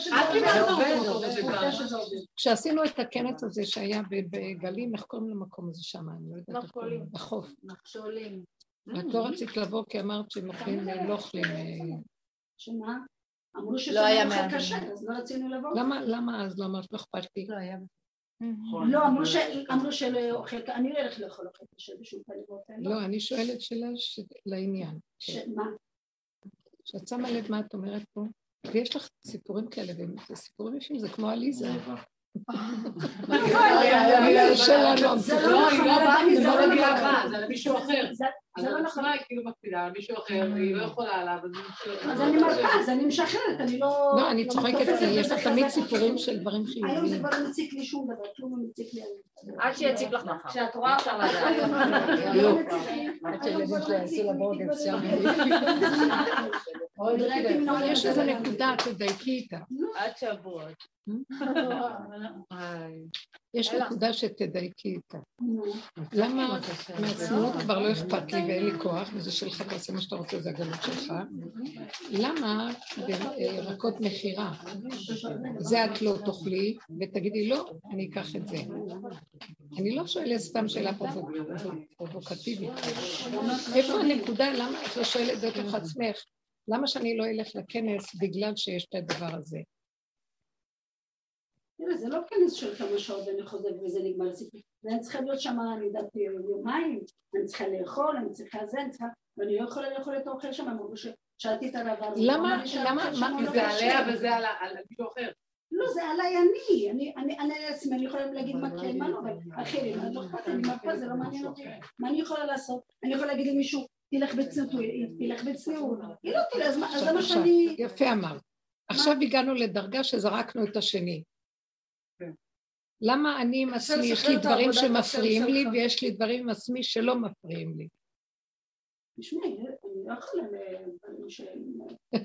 שזה עובד. כשעשינו את הכנס הזה שהיה ב- בגלים, איך קוראים למקום הזה שם? אני לא יודעת לו, בחוף. נחשולים. את לא רצית לבוא כי אמרת שהם אוכלים, הם לא אוכלים. אה, שמה? אמרו שזה לא היה מעט. כשר, אז לא רצינו לבוא. למה, למה אז לא אמרת לא אכפת לי? לא היה. לא, אמרו שלא אוכל, אני לא אלך לאכול אוכל כשר בשום פנים ואופן. לא, אני שואלת שאלה לעניין. שמה? שאת שמה לב מה את אומרת פה, ויש לך סיפורים כאלה, וזה סיפורים יפים, זה כמו עליזה. זה לא, לא נכון, באה זה מזה לא לא מגיעה נכון. בה, זה על מישהו אחר. אז לא. עצמה היא כאילו מקפידה, על מישהו אחר, והיא לא יכולה עליו, אז אני מרפה, אז אני משחררת, אני לא... לא, אני צוחקת, מתופסת כי יש לך תמיד. סיפורים של דברים היום זה חיוביים. כבר לא מציק לי שום דבר, כלום לא מציק לי. עד שיציק לך מחר. כשאת רואה אותה לדעת. לא עד שהילדים שלה יעשו ברוגז שם. יש איזו נקודה, תדייקי איתה. עד שבוע. יש נקודה שתדייקי איתה. למה מהצניעות כבר לא אכפת לי ואין לי כוח, וזה שלך, תעשה מה שאתה רוצה, זה הגלות שלך. למה בירקות מכירה, זה את לא תאכלי, ותגידי לא, אני אקח את זה. אני לא שואלת סתם שאלה פרובוק- פרובוקטיבית. איפה הנקודה, למה את לא שואלת בתוך עצמך? למה שאני לא אלך לכנס בגלל שיש את הדבר הזה? תראה, זה לא כנס של כמה שעות ואני חוזרת וזה נגמר הסיפור. ואני צריכה להיות שם, אני יודעת, יומיים, אני צריכה לאכול, אני צריכה זה, אני צריכה... ואני לא יכולה לאכול את האוכל שם, אמרו ששאלתי את הרב ארזי, למה- למה- מה- זה עליה. וזה על מישהו אחר. לא, זה עליי אני, אני, אני, אני אני יכולה להגיד מה כן, מה לא, אבל אחרים, אני לא אכפת לי, אני מרפה, זה לא מעניין אותי. מה אני יכולה לעשות? אני יכולה להגיד למישהו, תלך בצניעות, ילך בצניעות. היא לא תלך, אז מה- אז למה שאני... יפה אמרת. עכשיו הגענו לדרגה שזרקנו את השני. למה אני עם עצמי, יש לי דברים שמפריעים לי. ויש לי דברים עם עצמי שלא מפריעים לי. תשמעי, לא יכולה לדברים שהם...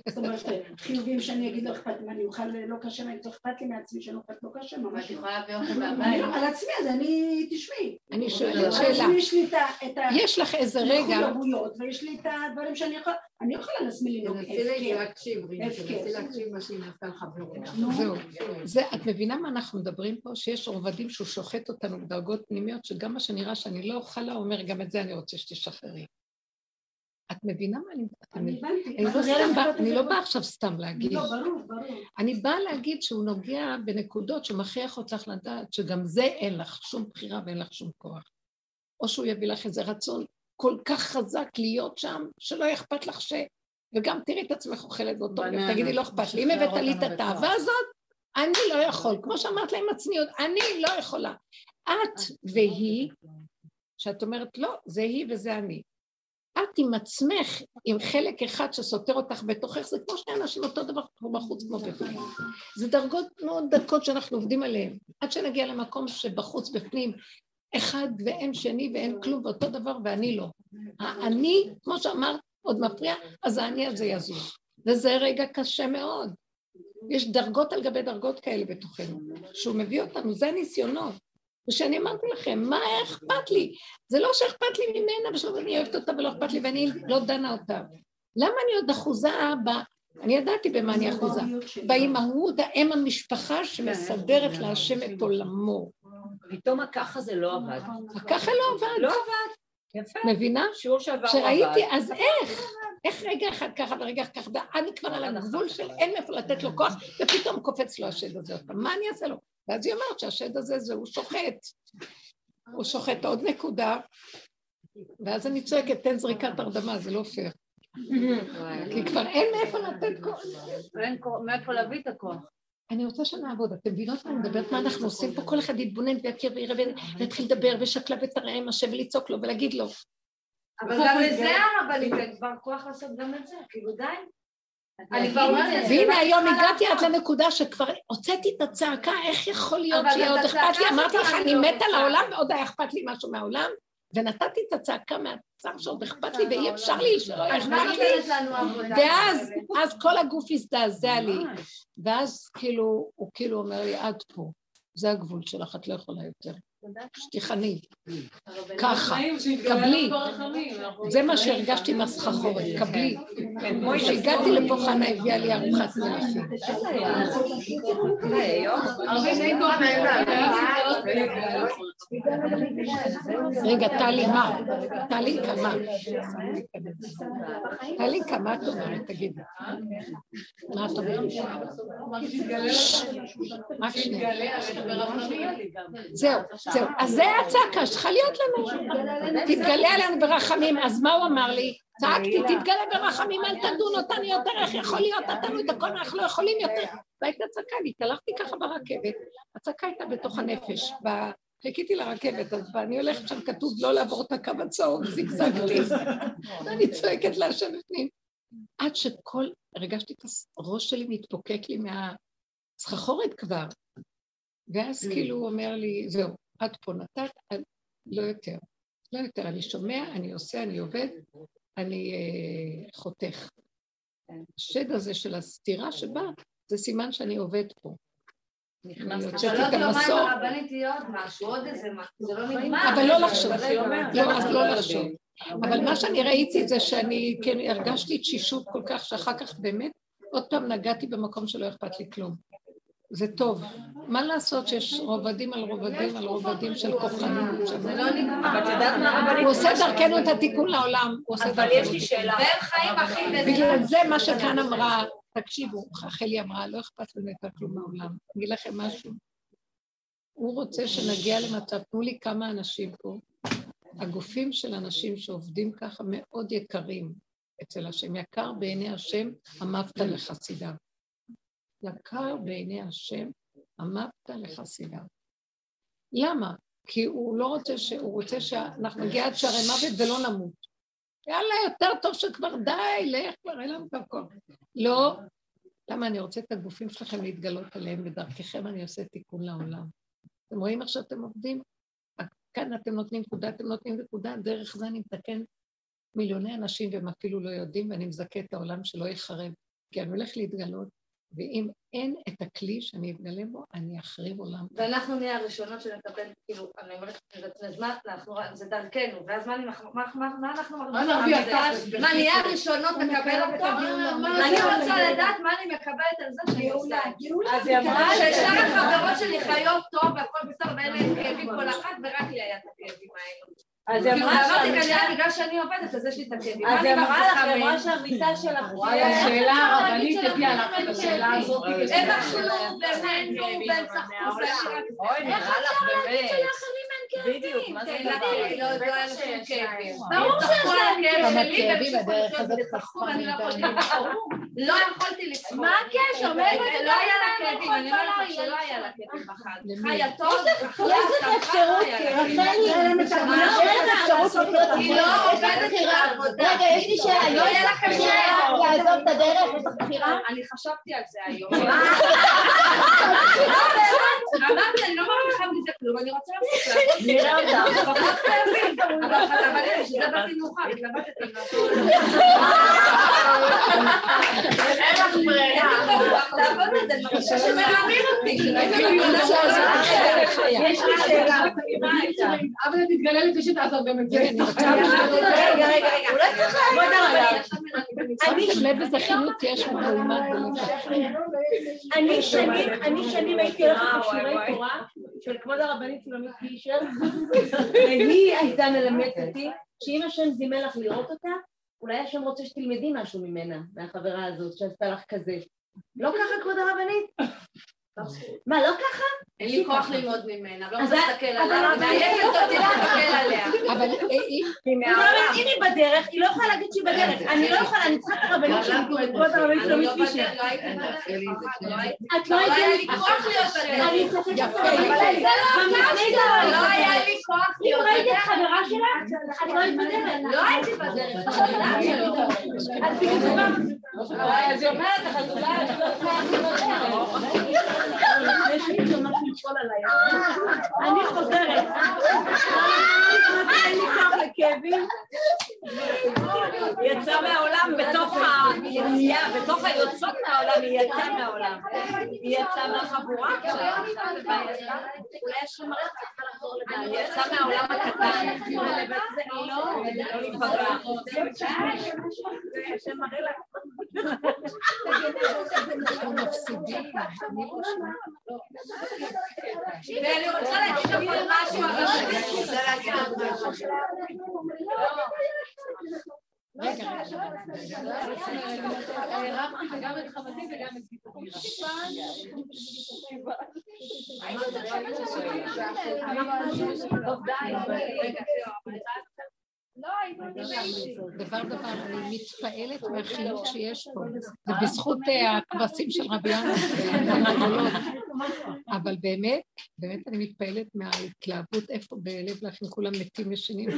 זאת אומרת, חיובים שאני אגיד לא אכפת לי, מה, אני אוכל לא קשה, אני לא אכפת לי מעצמי שאני אוכל לא קשה, ממש את לא. יכולה להביא אוכל אני מהבית. לא- על עצמי, אז אני, תשמעי. אני על שואלת שאלה, עצמי יש לי את ה- את יש לך איזה רגע, ויש לי את הדברים שאני יכולה, אני יכולה לעצמי לנהוג תנסי. להקשיב, רינה. תנסי להקשיב מה שהיא מנסה לחבר אותך. נו, זהו. זה, את מבינה מה אנחנו מדברים פה? שיש רובדים שהוא שוחט אותנו בדרגות פנימיות, שגם מה שנראה שאני לא אוכל לה, אומר, גם את זה אני רוצה שתשחררי. את מבינה מה אני... אני? הבנתי. אני לא באה- לא באה עכשיו סתם להגיד. לא, ברור, ברור. אני באה להגיד שהוא נוגע בנקודות שמכריח אותך לדעת שגם זה אין לך שום בחירה ואין לך שום כוח. או שהוא יביא לך איזה רצון כל כך חזק להיות שם, שלא יהיה אכפת לך ש... וגם תראי את עצמך אוכלת באותו בננה. תגידי לא אכפת לי. אם הבאת לי את התאווה. הזאת, אני לא יכול. כמו שאמרת להם הצניעות, אני לא יכולה. את והיא, שאת אומרת לא, זה היא וזה אני. את עם עצמך, עם חלק אחד שסותר אותך בתוכך, זה כמו שני אנשים אותו דבר כמו בחוץ כמו בפנים. זה דרגות מאוד דקות שאנחנו עובדים עליהן. עד שנגיע למקום שבחוץ, בפנים, אחד ואין שני ואין כלום, ואותו דבר ואני לא. האני, כמו שאמרת, עוד מפריע, אז האני הזה יזוז. וזה רגע קשה מאוד. יש דרגות על גבי דרגות כאלה בתוכנו, שהוא מביא אותנו, זה הניסיונות. ושאני אמרתי לכם, מה היה אכפת לי? זה לא שאכפת לי ממנה, ושלא אני אוהבת אותה ולא אכפת לי ואני לא דנה אותה. למה אני עוד אחוזה ב... אני ידעתי במה אני אחוזה. באימהות, האם המשפחה שמסדרת להשם את עולמו. פתאום הככה זה לא עבד. ככה לא עבד. לא עבד. יפה. מבינה? שיעור שעבר הוא עבד. כשראיתי, אז איך? איך רגע אחד ככה ורגע אחד ככה, ואני כבר על הגבול של אין מאיפה לתת לו כוח, ופתאום קופץ לו השד הזה עוד פעם, מה אני אעשה לו? ואז היא אומרת שהשד הזה זה הוא שוחט. הוא שוחט עוד נקודה, ואז אני צועקת, תן זריקת הרדמה, זה לא פייר. כי כבר אין מאיפה לתת כוח. כוח- מאיפה להביא את הכוח. אני רוצה שנעבוד, אתם מבינות מה אני מדברת, מה אנחנו עושים פה? כל אחד יתבונן ויכיר ויראה ויתחיל לדבר ושקלה ותראה עם השם ולצעוק לו ולהגיד לו. אבל גם לזה הרבנית, אין כבר כוח לעשות גם את זה, כאילו די. והנה היום הגעתי? עד לנקודה שכבר הוצאתי את הצעקה, איך יכול להיות שיהיה עוד אכפת לי? אמרתי לך, אני לא מתה. לעולם ועוד היה אכפת לי משהו מהעולם, ונתתי את הצעקה מהצער שעוד אכפת לי, ואי אפשר לי שלא יהיה אכפת לי. ואז אז כל הגוף הזדעזע לי, ואז כאילו, הוא כאילו אומר לי, עד פה, זה הגבול שלך, את לא יכולה יותר. שתיכני, ככה, קבלי. זה מה שהרגשתי מהסחרחורת, קבלי. כשהגעתי לפה חנה הביאה לי ארוחת מלכים. אה. רגע, טלי, מה? טלי, כמה? טלי, כמה את אומרת? תגידי. מה את אומרת? רק שנייה. זהו, זהו. אז זה הצעקה שצריכה להיות לנו. תתגלה עלינו ברחמים. אז מה הוא אמר לי? צעקתי, תתגלה ברחמים, אל תדון אותנו יותר, איך יכול להיות, נתנו את הכל, אנחנו לא יכולים יותר. והייתה צעקה לי, התהלכתי ככה ברכבת, הצעקה הייתה בתוך הנפש, חיכיתי לרכבת, אז אני הולכת שם, כתוב לא לעבור את הקו הצהוב, זגזגתי, ואני צועקת להשם בפנים. עד שכל, הרגשתי את הראש שלי מתפוקק לי מהסחחורת כבר. ואז כאילו הוא אומר לי, זהו, עד פה נתת, לא יותר. לא יותר, אני שומע, אני עושה, אני עובד, אני אה, חותך. השד הזה של הסתירה שבא, זה סימן שאני עובד פה. נכנסת. אבל עוד יומיים הרבנית יהיה עוד משהו, עוד איזה משהו, זה לא נגמר. אבל לא לחשוב, לא, אז לא לחשוב. אבל מה שאני ראיתי זה שאני כן הרגשתי תשישות כל כך, שאחר כך באמת עוד פעם נגעתי במקום שלא אכפת לי כלום. זה טוב. מה לעשות שיש רובדים על רובדים על רובדים של כוחנות? זה לא נגמר. הוא עושה דרכנו את התיקון לעולם. אבל יש לי שאלה. והם חיים הכי... בגלל זה מה שכאן אמרה, תקשיבו, חלי אמרה, לא אכפת לנו יותר כלום מהעולם. אגיד לכם משהו. הוא רוצה שנגיע למצב, תנו לי כמה אנשים פה. הגופים של אנשים שעובדים ככה מאוד יקרים אצל השם. יקר בעיני השם, אמבת לחסידיו. יקר בעיני השם, אמרת לחסידיו. למה? כי הוא לא רוצה ש... הוא רוצה שאנחנו נגיע עד שערי מוות ולא נמות. יאללה, יותר טוב שכבר די, לך כבר, אין לנו כבר כוח. לא. למה אני רוצה את הגופים שלכם להתגלות עליהם, ודרככם אני עושה תיקון לעולם. אתם רואים איך שאתם עובדים? כאן אתם נותנים נקודה, אתם נותנים נקודה, דרך זה אני מתקן מיליוני אנשים והם אפילו לא יודעים, ואני מזכה את העולם שלא ייחרב. כי אני הולך להתגלות ואם אין את הכלי שאני אתגלה בו, אני אחריב עולם. ואנחנו נהיה הראשונות שנקבל, כאילו, אני אומרת אז מה, זה דרכנו, ואז מה אנחנו מרגישים? מה, נהיה הראשונות לקבל אותו? אני רוצה לדעת מה אני מקבלת על זה שאני עושה. ששאר החברות שלי חיות טוב והכל בסדר, ואין להם כאבים כל אחת, ורק לי היה את הכאבים האלו. אז היא אמרה אמרתי כנראה בגלל שאני עובדת, אז יש לי את הכאבים. אז היא אמרה לך, היא אמרה שהמיטה שלך... השאלה הרבנית הביאה לך את השאלה הזאת. הם אכלו ונהנו והם צחקו אוי, נראה לך באמת. בדיוק, מה זה תגידי, לא כאבים. ברור שיש להם כאבים, הדרך הזאת צחקו ואני לא לצחוק. לא יכולתי לצחוק. מה הקשר? מאיפה אתה לא היה לה כאבים, אני אומרת לך שלא היה לה כאבים בחג. חיה טוב, לך אפשרות, היא לא עובדת בעבודה. רגע, יש לי שאלה, לא יהיה לכם שאלה. לעזוב את הדרך, יש לך בחירה? אני חשבתי על זה היום. אמרתי, אני לא מרוויחה מזה כלום, אני רוצה לעשות נראה אותך. אבל הנה, שזה באתי מאוחר, התלבטתי. יש אני שנים, אני שנים הייתי הולכת לשיעורי תורה של כבוד הרבנית שלומית פישר, והיא הייתה מלמדת אותי שאם השם זימן לך לראות אותה, אולי השם רוצה שתלמדי משהו ממנה, מהחברה הזאת שעשתה לך כזה. לא ככה, כבוד הרבנית? מה, לא ככה? אין לי כוח ללמוד ממנה, לא רוצה להסתכל עליה, מעייפת אותי להסתכל עליה. אבל היא... אם היא בדרך, היא לא יכולה להגיד שהיא בדרך. אני לא יכולה, אני צריכה את הרבנית שלי, כבוד הרבנית שלומית פישר. את לא לא היה לי כוח להיות בדרך. אני צריכה יפה. לא היה לי כוח אם להיות ראיתי את בדרך. חברה שלך, את לא היית בדרך. לא הייתי בדרך. זה בא- אז היא אומרת לך, אז אולי את לא יכולה יש משהו ליפול עליי. אני חוזרת. אין לי כוח לכאבים. היא יצאה מהעולם בתוך היציאה, בתוך היוצאות מהעולם, היא יצאה מהעולם. היא יצאה מהחבורה עכשיו. אולי צריכה לחזור היא יצאה מהעולם הקטן. לא להיפגע. אנחנו מפסידים. ואני רוצה להגיד עוד משהו, אבל אני רוצה להגיד עוד משהו. רגע, הרמתי גם את חמתי וגם את גיבורי. טוב, די, רגע, לא, דבר דבר, אני מתפעלת מהחינוך שיש פה. זה בזכות אה, הכבשים של רבי יונה, אבל באמת, באמת אני מתפעלת מההתלהבות, איפה בלב לחם כולם מתים ישנים.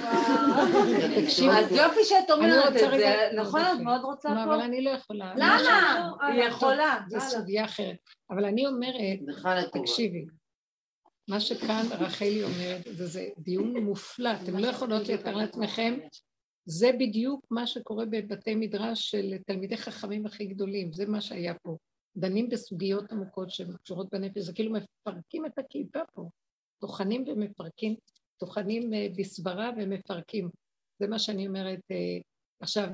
תקשיבו, אז יופי שאת אני אומרת רוצה את זה, נכון? את מאוד רוצה לא, פה? אבל אני לא יכולה. למה? היא יכולה. זו סוגיה אחרת. אבל אני אומרת, תקשיבי, מה שכאן רחלי אומרת, וזה דיון מופלא, אתם לא יכולות לתאר לעצמכם, זה בדיוק מה שקורה בבתי מדרש של תלמידי חכמים הכי גדולים, זה מה שהיה פה. דנים בסוגיות עמוקות שקשורות בנפש, זה כאילו מפרקים את הקליפה פה. טוחנים ומפרקים, טוחנים אה, בסברה ומפרקים. זה מה שאני אומרת. אה, עכשיו,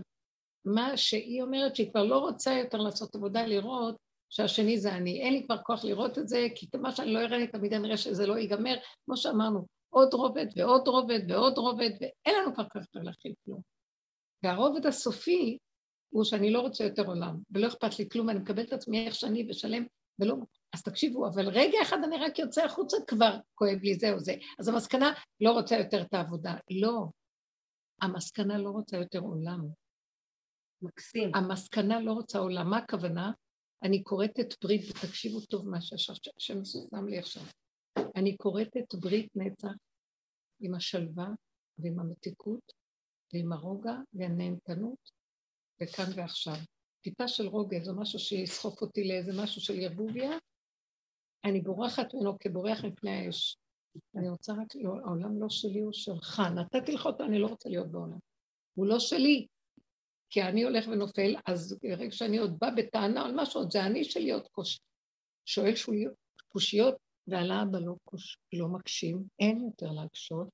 מה שהיא אומרת, שהיא כבר לא רוצה יותר לעשות עבודה לראות שהשני זה אני. אין לי כבר כוח לראות את זה, כי מה שאני לא אראה תמיד אני אראה שזה לא ייגמר. כמו שאמרנו, עוד רובד ועוד רובד ועוד רובד, ואין לנו כבר כוח להכיל כלום. והרובד הסופי הוא שאני לא רוצה יותר עולם, ולא אכפת לי כלום, אני מקבל את עצמי איך שאני ושלם, ולא... אז תקשיבו, אבל רגע אחד אני רק יוצא החוצה, כבר כואב לי זהו זה. אז המסקנה, לא רוצה יותר את העבודה. לא. המסקנה לא רוצה יותר עולם. מקסים. המסקנה לא רוצה עולם. מה הכוונה? אני קוראת את ברית, ותקשיבו טוב מה שהשם שם לי עכשיו. אני קוראת את ברית נצח עם השלווה ועם המתיקות ועם הרוגע והנהנתנות וכאן ועכשיו. טיפה של רוגע זה משהו שיסחוף אותי לאיזה משהו של ירבוביה, אני בורחת ממנו כבורח מפני האש. אני רוצה רק, לא, העולם לא שלי, הוא שלך. נתתי לך אותו, אני לא רוצה להיות בעולם. הוא לא שלי, כי אני הולך ונופל, אז ברגע שאני עוד באה בטענה על משהו, זה אני שלי עוד קוש... שואל שוליות, קושיות, ועל האבא לא, קוש... לא מקשים, אין יותר להקשות,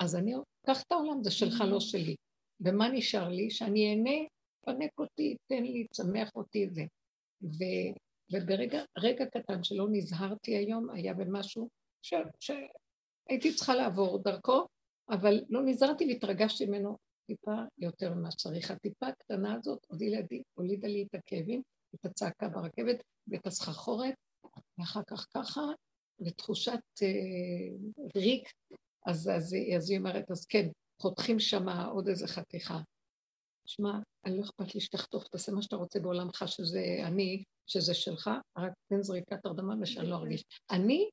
אז אני, קח את העולם, זה שלך, לא שלי. ומה נשאר לי? שאני אהנה, פנק אותי, תן לי, צמח אותי זה. ו... וברגע רגע קטן שלא נזהרתי היום, היה במשהו ש... שהייתי צריכה לעבור דרכו, אבל לא נזהרתי והתרגשתי ממנו טיפה יותר ממה שצריך. הטיפה הקטנה הזאת הולידה לי, את הכאבים, את הצעקה ברכבת ואת הסחרחורת, ואחר כך ככה, ותחושת אה, ריק, אז, אז, אז היא אומרת, אז כן, חותכים שם עוד איזה חתיכה. שמע, אני לא אכפת לי שתחתוך, תעשה מה שאתה רוצה בעולמך, שזה אני, שזה שלך, רק תן זריקת הרדמה ושאני לא ארגיש. אני,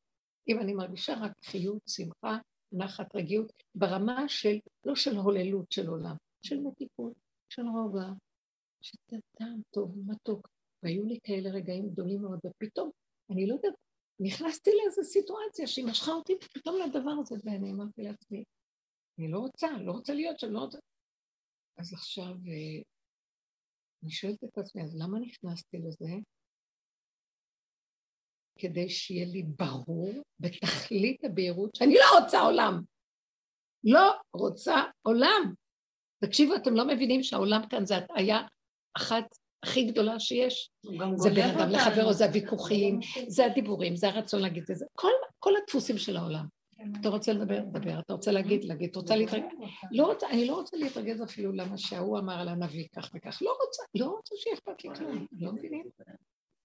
אם אני מרגישה רק חיות, שמחה, נחת, רגיעות, ברמה של, לא של הוללות של עולם, של מתיקות, של רוגע, שזה טעם טוב, מתוק. והיו לי כאלה רגעים גדולים מאוד, ופתאום, אני לא יודעת, נכנסתי לאיזו סיטואציה שהיא משכה אותי פתאום לדבר הזה, ואני אמרתי לעצמי, אני לא רוצה, לא רוצה להיות שם, לא רוצה... אז עכשיו, אה, אני שואלת את עצמי, אז למה נכנסתי לזה? כדי שיהיה לי ברור בתכלית הבהירות שאני לא רוצה עולם. לא רוצה עולם. תקשיבו, אתם לא מבינים שהעולם כאן זה הטעיה אחת הכי גדולה שיש. זה בין אדם לחברו, זה הוויכוחים, זה הדיבורים, זה הרצון להגיד את זה, כל, כל הדפוסים של העולם. אתה רוצה לדבר? דבר. אתה רוצה להגיד? להגיד. אתה רוצה להתרגז? לא רוצה, אני לא רוצה להתרגז אפילו למה שההוא אמר על הנביא כך וכך. לא רוצה, לא רוצה שיהיה אכפת לי כלום. לא מבינים?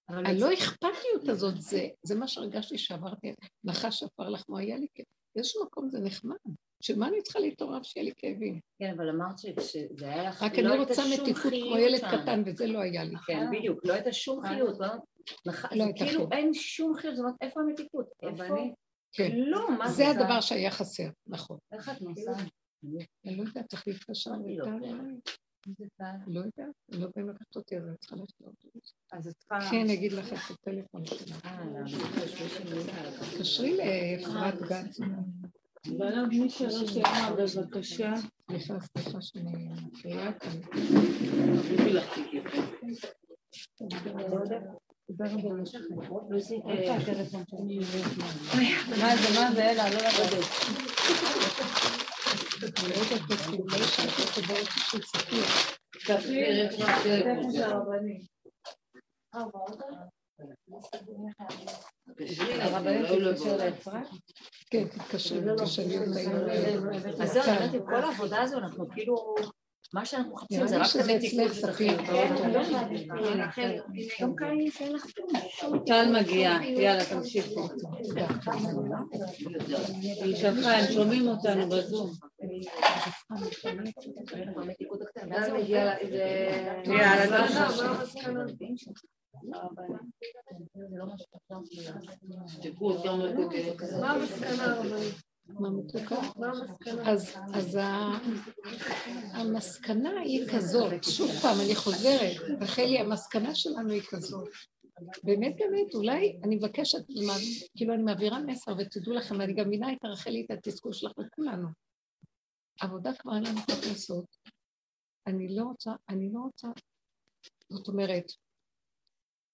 הלא אכפתיות הזאת, זה, זה מה שהרגשתי שעברתי, נחש עפר לחמו, היה לי כאב. באיזשהו מקום זה נחמד. של מה אני צריכה להתעורר שיהיה לי כאבים? כן, אבל אמרת שזה היה לך, רק לא אני רוצה מתיקות כמו ילד. קטן, וזה לא היה לי. כן, בדיוק, לא הייתה שום חיות, לא? לא הייתה כאילו. אין שום חיות, זאת אומרת, איפה המתיקות? איפה? כן. כלום, מה זה זה? הדבר שהיה חסר, נכון. איך את נוסעת? אני לא יודעת, צריך להתקשר לא. יודעת. לא לא באים לקחת אותי, אז אני צריכה לאוטובוס. אז את צריכה... כן, אגיד לך את הטלפון שלה. אה, לא, תקשרי לאפרת גנץ. בלב מי שלא שאלה, בבקשה. סליחה, סליחה שאני מפריעה כאן. תודה רבה. מה זה, מה זה, אלה, לא לרדת. כן, תתקשר, תשאלי אותה. אז זהו, כל העבודה הזו אנחנו כאילו, מה שאנחנו מחפשים נראה זה רק תמיד אצלך תיקון ספיר. טל מגיעה, יאללה תמשיכו. היא שלחה, הם שומעים אותנו בזום. יאללה, תמשיכו. מה מתוקה? אז, אז המסקנה היא כזאת, שוב פעם, אני חוזרת, רחלי, המסקנה שלנו היא כזאת. באמת, באמת, אולי אני מבקשת, כאילו אני מעבירה מסר, ותדעו לכם, אני גם מבינה את רחלי, את התסכול שלך לכולנו. עבודה כבר אין לנו איך לעשות. אני לא רוצה, אני לא רוצה, זאת אומרת,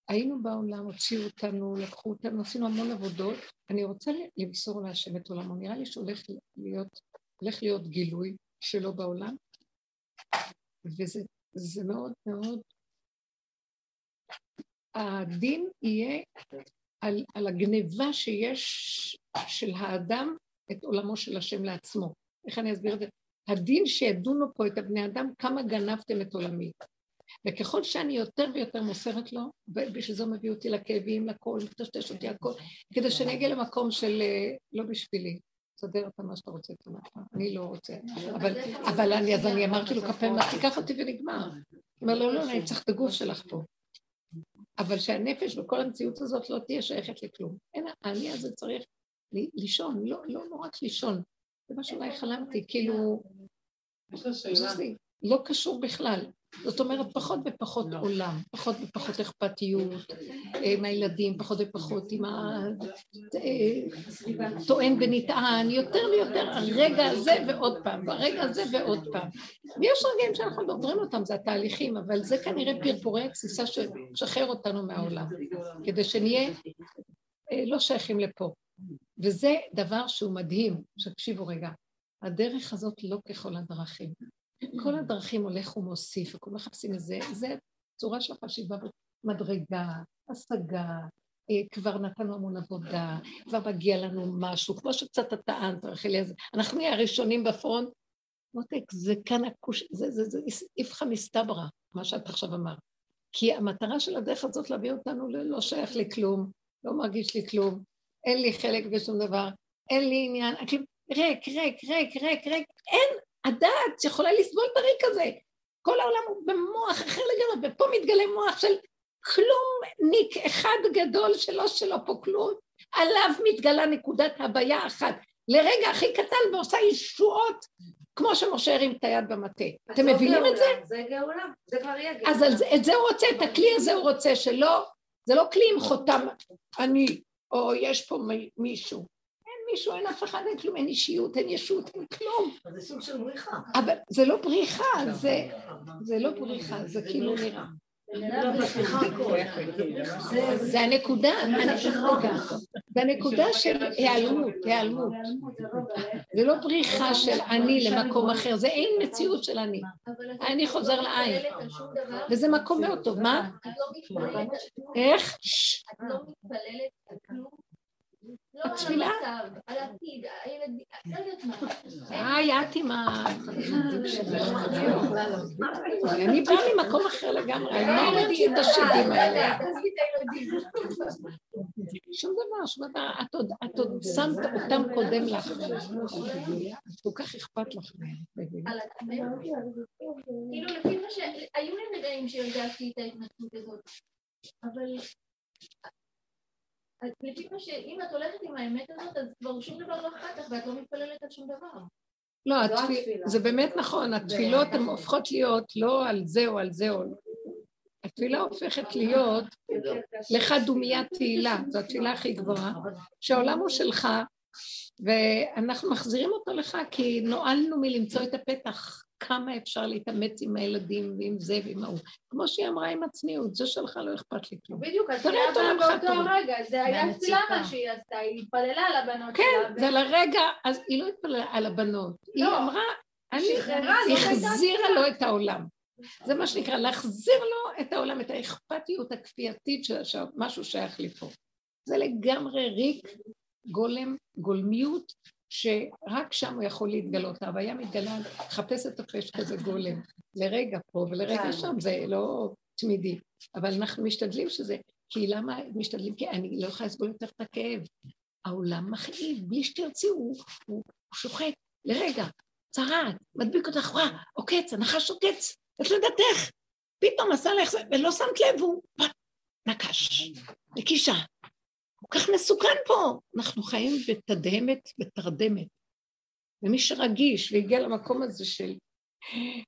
היינו בעולם, הוציאו אותנו, לקחו אותנו, עשינו המון עבודות. אני רוצה למסור להשם את עולמו. נראה לי שהולך להיות, הולך להיות גילוי שלו בעולם, וזה זה מאוד מאוד... הדין יהיה על, על הגניבה שיש של האדם את עולמו של השם לעצמו. איך אני אסביר את זה? הדין שידונו פה את הבני אדם, כמה גנבתם את עולמי. וככל שאני יותר ויותר מוסרת לו, ובשביל זה מביא אותי לכאבים, לכל, מטשטש אותי הכל, כדי שאני אגיע למקום של אה, לא בשבילי, תסדר אתה מה שאתה רוצה, תודה. אני לא רוצה. אבל, אבל אני, אז אני אמרתי לו כמה פעמים, תיקח אותי ונגמר. הוא אומר, לא, לא, אני צריך את הגוף שלך פה. אבל שהנפש וכל המציאות הזאת לא תהיה שייכת לכלום. אין, האני הזה צריך לישון, לא, לא, לא רק לישון. זה מה שאולי חלמתי, כאילו, לא קשור בכלל. זאת אומרת, פחות ופחות עולם, פחות ופחות אכפתיות אה, עם הילדים, פחות ופחות עם הטוען ונטען, יותר ויותר הרגע הזה ועוד פעם, והרגע הזה ועוד פעם. ויש רגעים שאנחנו דוברים אותם, זה התהליכים, אבל זה כנראה פרפורי התסיסה שמשחרר אותנו מהעולם, כדי שנהיה אה, לא שייכים לפה. וזה דבר שהוא מדהים, שתקשיבו רגע, הדרך הזאת לא ככל הדרכים. כל הדרכים הולך ומוסיף, וכולם מחפשים את זה, זה צורה של חשיבה, מדרגה, השגה, אה, כבר נתנו המון עבודה, כבר מגיע לנו משהו, כמו שקצת את טענת, רחלי, אז אנחנו נהיה הראשונים בפרונט. מותק, זה כאן הכוש... זה, זה, זה איפכא מסתברא, מה שאת עכשיו אמרת. כי המטרה של הדרך הזאת להביא אותנו ללא שייך לכלום, לא מרגיש לי כלום, אין לי חלק בשום דבר, אין לי עניין, כאילו, ריק, ריק, ריק, ריק, ריק, אין הדעת יכולה לסבול את הריק הזה. כל העולם הוא במוח אחר לגמרי, ופה מתגלה מוח של כלום ניק אחד גדול שלא שלא פה כלום, עליו מתגלה נקודת הבעיה אחת. לרגע הכי קטן ועושה ישועות, כמו שמשה הרים את היד במטה. אתם מבינים את זה? זה גאולה, זה כבר יהיה גאולה. אז על זה- את זה הוא רוצה, את הכלי הזה הוא רוצה, שלא, זה לא כלי עם חותם אני, או יש פה מי- מישהו. מישהו, אין אף אחד, אין כלום, אין אישיות, אין ישות, אין כלום. זה סוג של בריחה. אבל זה לא בריחה, זה, לא בריחה, זה כאילו נראה. זה הנקודה, זה הנקודה של היעלמות, היעלמות. זה לא בריחה של אני למקום אחר, זה אין מציאות של אני. אני לא חוזר לעין. וזה מקום מאוד טוב, מה? לא. איך? את לא מתפללת על כלום. לא על? המצב, על העתיד, הילדים, לא יודעת מה. היי, את עם ה... אני באה ממקום אחר לגמרי, אני לא ראיתי את השדים האלה. שום דבר, שום דבר, את עוד, שמת אותם קודם לך. כל כך אכפת לך. כאילו לפי מה ש... היו לי רגעים שהרגשתי את ההתנתקות הזאת, אבל... אז לפי מה ש... אם את הולכת עם האמת הזאת, אז כבר שום דבר לא אכפת לך ואת לא מתפללת על שום דבר. לא, התפיל- זה באמת נכון, התפילות הן הופכות להיות לא על זה או על זה או... התפילה הופכת להיות לך דומיית תהילה, זו התפילה הכי גבוהה, שהעולם הוא שלך, ואנחנו מחזירים אותו לך כי נועלנו מלמצוא את הפתח, כמה אפשר להתאמץ עם הילדים ועם זה ועם ההוא. כמו שהיא אמרה עם הצניעות, זה שלך לא אכפת לי כלום. בדיוק, אז תראה היה עולמך באותו. רגע, זה היה. תפילה מה שהיא עשתה, היא התפללה על הבנות כן, שלה. זה לרגע, אז היא לא התפללה על הבנות, היא לא, אמרה, אני החזירה לו את העולם. זה מה שנקרא, להחזיר לו את העולם, את האכפתיות הכפייתית של משהו שייך לי פה. זה לגמרי ריק, גולם, גולמיות, שרק שם הוא יכול להתגלות. ההוויה מתגלה, חפש את הפש כזה גולם, לרגע פה ולרגע כן. שם, זה לא תמידי. אבל אנחנו משתדלים שזה, כי למה משתדלים? כי אני לא יכולה לסבול יותר את הכאב. העולם מכאיב, בלי שתרצי, הוא, הוא, הוא שוחט לרגע, צרעת, מדביק אותך, וואה, עוקץ, הנחש עוקץ, את לא יודעת איך. פתאום עשה לך זה, ולא שמת לב, הוא נקש, נקישה. כל כך מסוכן פה. אנחנו חיים בתדהמת, בתרדמת. ומי שרגיש והגיע למקום הזה של,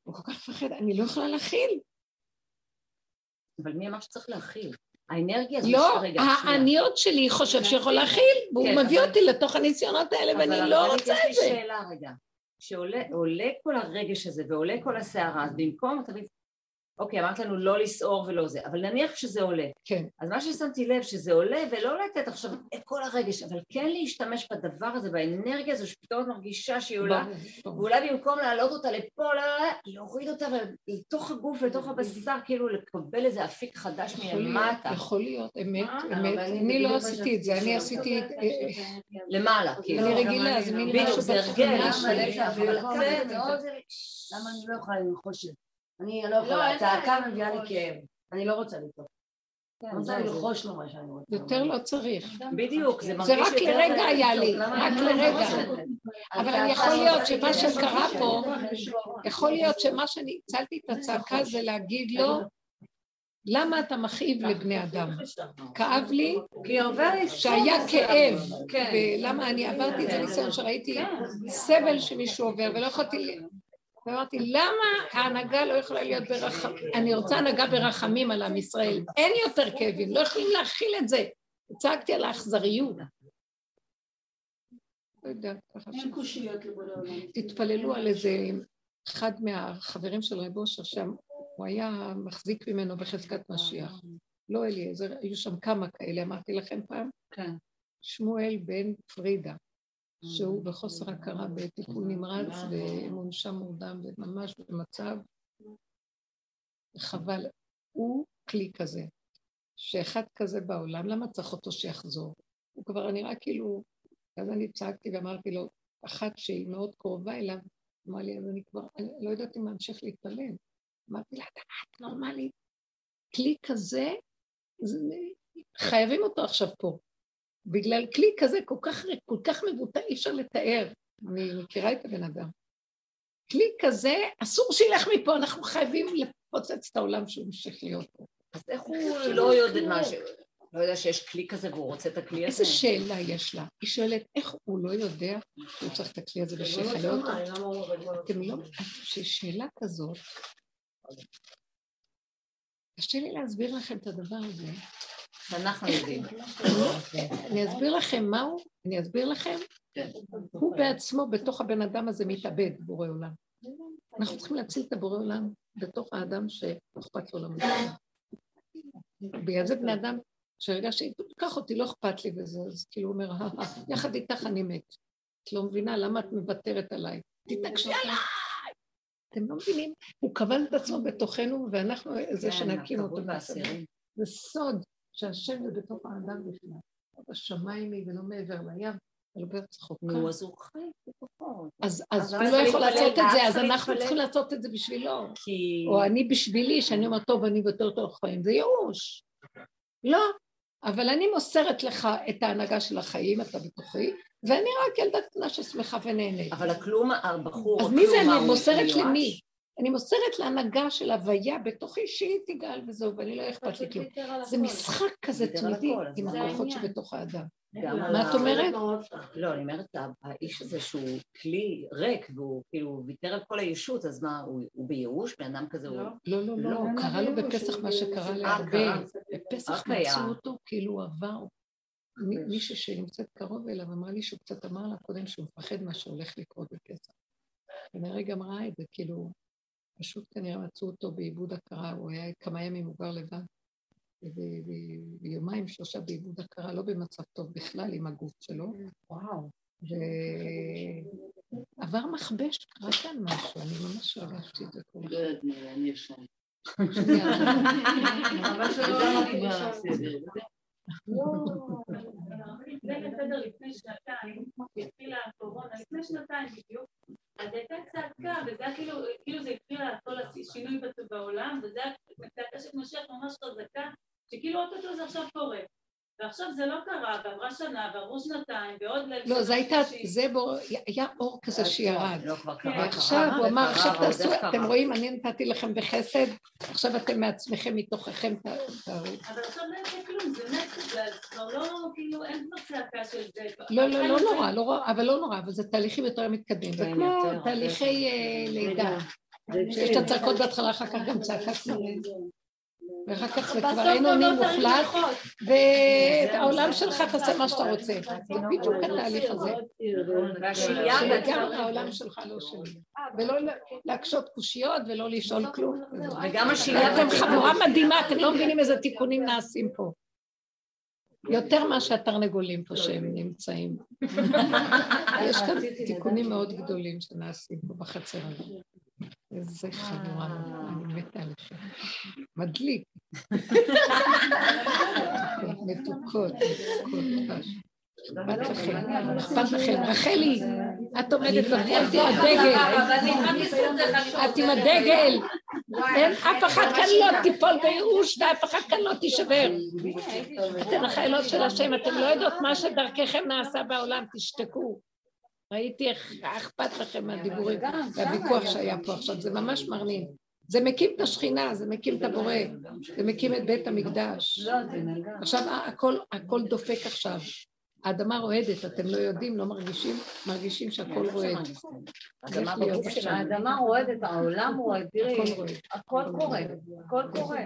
הוא כל כך מפחד, אני לא יכולה להכיל. אבל מי אמר שצריך להכיל? האנרגיה הזאת... לא. העניות שלי חושב שיכול להכיל, והוא כן, מביא אבל- אותי לתוך הניסיונות האלה, אבל ואני לא רוצה את יש זה. לי שאלה רגע. כשעולה עולה כל הרגש הזה ועולה כל הסערה, אז במקום, תמיד, אוקיי, אמרת לנו לא לסעור ולא זה, אבל נניח שזה עולה. כן. אז מה ששמתי לב, שזה עולה, ולא לתת עכשיו את כל הרגש, אבל כן להשתמש בדבר הזה, באנרגיה הזו, שפתאום את מרגישה שהיא עולה. ואולי במקום להעלות אותה לפה, לא, לא, לא, להוריד אותה לתוך הגוף, לתוך הבשר, כאילו לקבל איזה אפיק חדש מלמטה. יכול להיות, אמת, אה, אמת. אני לא בדיוק עשיתי את זה, אני עשיתי... את- אה, למעלה, כאילו. אני רגילה, זה מין בדיוק, משהו זה הרגל, בתכונה למה זה- אני לא יכולה עם חושך? אני לא לא, יכולה, אין הצעקה מביאה לי. כאב. אני לא רוצה לטעות. אני רוצה זה- ללחוש לו מה שאני רוצה. יותר לא צריך. בדיוק, זה זה מרגיש רק יותר- לרגע היה לי, רק לא לרגע. אבל יכול לא להיות שמה שקרה. פה, יכול להיות שמה שאני הצלתי את הצעקה זה להגיד לו, למה אתה מכאיב לבני אדם? כאב לי שהיה. כאב, כן. ולמה אני עברתי את זה ניסיון שראיתי סבל שמישהו עובר ולא יכולתי, ואמרתי למה ההנהגה לא יכולה להיות ברחמים, אני רוצה הנהגה ברחמים על עם ישראל, אין יותר כאבים, לא יכולים להכיל את זה, צעקתי על האכזריות. לא יודעת, ככה. אין קושיות לבורא עולם. תתפללו על איזה אחד מהחברים של רב אושר שם, הוא היה מחזיק ממנו בחזקת משיח. לא אליעזר, היו שם כמה כאלה, אמרתי לכם פעם? כן. שמואל בן פרידה, שהוא בחוסר הכרה בטיפול נמרץ ומונשם מורדם וממש במצב חבל. הוא כלי כזה, שאחד כזה בעולם, למה צריך אותו שיחזור? הוא כבר נראה כאילו, אז אני צעקתי ואמרתי לו, אחת שהיא מאוד קרובה אליו, אמרה לי, אז אני כבר, אני לא יודעת אם להמשיך להתפלל. אמרתי לה, את נורמלית, כלי כזה, זה, חייבים אותו עכשיו פה. בגלל כלי כזה כל כך, כל כך מבוטא, אי אפשר לתאר. אני מכירה את הבן אדם. כלי כזה, אסור שילך מפה, אנחנו חייבים לפוצץ את העולם שהוא ממשיך להיות פה. אז איך הוא לא יודע מה ש... לא יודע שיש כלי כזה והוא רוצה את הכלי הזה? איזה שאלה יש לה? היא שואלת, איך הוא לא יודע שהוא צריך את הכלי הזה ושיכלה אותו? אתם לא... ששאלה כזאת, קשה לי להסביר לכם את הדבר הזה. שאנחנו יודעים. אני אסביר לכם מהו, אני אסביר לכם. הוא בעצמו, בתוך הבן אדם הזה, מתאבד, בורא עולם. אנחנו צריכים להציל את הבורא עולם בתוך האדם שאכפת לו למדינה. בגלל זה בני אדם, שהרגע שתיקח אותי, לא אכפת לי וזה, אז כאילו הוא אומר, "אה, אה, יחד איתך אני מת. את לא מבינה למה את מוותרת עליי. תתעקשי עליי! אתם לא מבינים? הוא קבל את עצמו בתוכנו, ואנחנו זה כן, שנקים אותו. זה סוד שהשם זה בתוך האדם בכלל. לא בשמיים היא ולא מעבר לים, ולא בארץ רחוקה. נו, אז הוא חי בתוכו. אז, הוא לא יכול לעשות את זה, אז אנחנו. צריכים לעשות את זה בשבילו. או אני בשבילי, שאני אומרת, טוב, אני יותר טוב חיים, זה ייאוש. לא, אבל אני מוסרת לך את ההנהגה של החיים, אתה בתוכי, ואני רק ילדה קטנה ששמחה ונהנית. אבל הכלום, הבחור, אז מי זה הכלום, אני מוסרת מיואש? למי? אני מוסרת להנהגה של הוויה בתוכי שהיא תגאל וזהו, ואני לא אכפת לי כלום. זה משחק כזה תמידי עם זה הכוחות. שבתוך האדם. מה את אומרת? לא, אני אומרת, האיש הזה שהוא כלי ריק, והוא כאילו ויתר על כל הישות, אז מה, הוא בייאוש? בן אדם כזה הוא... לא, לא, לא, לא, קרה לו בפסח מה שקרה להרבה. קרה. בפסח מצאו אה. אותו כאילו הוא עבר. מי- מישהי שנמצאת קרוב אליו אמרה לי שהוא קצת אמר לה קודם שהוא מפחד מה שהולך לקרות בפסח. כנראה גם ראה את זה, כאילו, פשוט כנראה מצאו אותו בעיבוד הכרה, הוא היה כמה ימים הוא גר לבד. ויומיים שלושה בעיבוד הכרה, לא במצב טוב בכלל עם הגוף שלו. וואו. ועבר מכבש, קרה כאן משהו, אני ממש הרגשתי את זה כל לא יודעת אני ישן. זה בסדר לפני שנתיים, התחילה הקורונה, לפני שנתיים בדיוק, אז הייתה צעקה, וזה היה כאילו, כאילו זה התחיל לעשות שינוי בעולם, וזו הייתה צעקה של משיח ממש חזקה, שכאילו אוטוטו זה עכשיו קורה. ועכשיו זה לא קרה, ועברה שנה, ועברו שנתיים, ועוד ליל לא, זה הייתה, זה בור, היה אור כזה שירד. ועכשיו הוא אמר, עכשיו תעשו, אתם רואים, אני נתתי לכם בחסד, עכשיו אתם מעצמכם, מתוככם תארו. אבל עכשיו לא יצא כלום, זה מת כזה, אז כבר לא, כאילו, אין כבר צעקה של זה. לא, לא, לא נורא, לא, אבל לא נורא, אבל זה תהליכים יותר מתקדמים. זה כמו תהליכי אה, לידה. שיש את הצעקות בהתחלה, אחר כך גם צעקה קטנה. ואחר כך זה כבר אין אונים מוחלט, והעולם שלך תעשה מה שאתה רוצה. זה בדיוק התהליך הזה. שגם העולם שלך לא שלי. ולא להקשות קושיות ולא לשאול כלום. וגם השנייה... אתם חבורה מדהימה, אתם לא מבינים איזה תיקונים נעשים פה. יותר מה שהתרנגולים פה שהם נמצאים. יש כאן תיקונים מאוד גדולים שנעשים פה בחצר הזאת. איזה חבורה, אני מתה עליכם. מדליק. מתוקות, מתוקות. אכפת לכם, אכפת לכם. רחלי, את עומדת בפרונט עם הדגל. את עם הדגל. אין, אף אחד כאן לא תיפול בייאוש ואף אחד כאן לא תישבר. אתן החיילות של השם, אתן לא יודעות מה שדרככם נעשה בעולם, תשתקו. ראיתי איך אכפת לכם מהדיבורים והוויכוח שהיה פה עכשיו, זה ממש מרנין. זה מקים את השכינה, זה מקים את הבורא, זה מקים את בית המקדש. עכשיו הכל, הכל דופק עכשיו. האדמה רועדת, אתם לא יודעים, לא מרגישים, מרגישים שהכל רועד. האדמה רועדת, העולם רועד, תראי, הכל קורה, הכל קורה.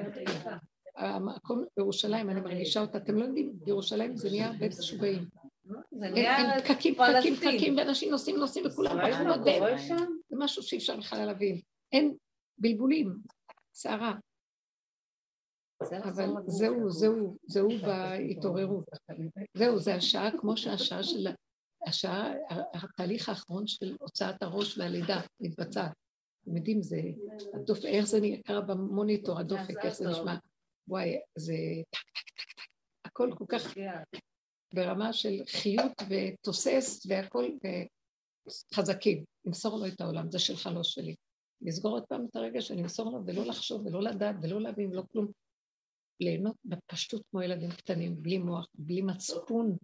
המקום בירושלים, אני מרגישה אותה, אתם לא יודעים, בירושלים זה נהיה בית משוגעים. פקקים, פקקים, פקקים, ואנשים נוסעים, נוסעים, וכולם בחולות דרך. זה משהו שאי אפשר בכלל להבין. אין בלבולים, סערה. אבל זהו, זהו, זהו בהתעוררות. זהו, זה השעה כמו שהשעה של... השעה, התהליך האחרון של הוצאת הראש והלידה מתבצעת. אתם יודעים, זה, הדופק, איך זה נקרא במוניטור, הדופק, איך זה נשמע? וואי, זה הכל כל כך ברמה של חיות ותוסס והכל חזקים. למסור לו את העולם, זה שלך, לא שלי. לסגור עוד פעם את הרגע שאני אמסור לו ולא לחשוב ולא לדעת ולא להבין ולא כלום. ליהנות בפשטות כמו ילדים קטנים, בלי מוח, בלי מצפון.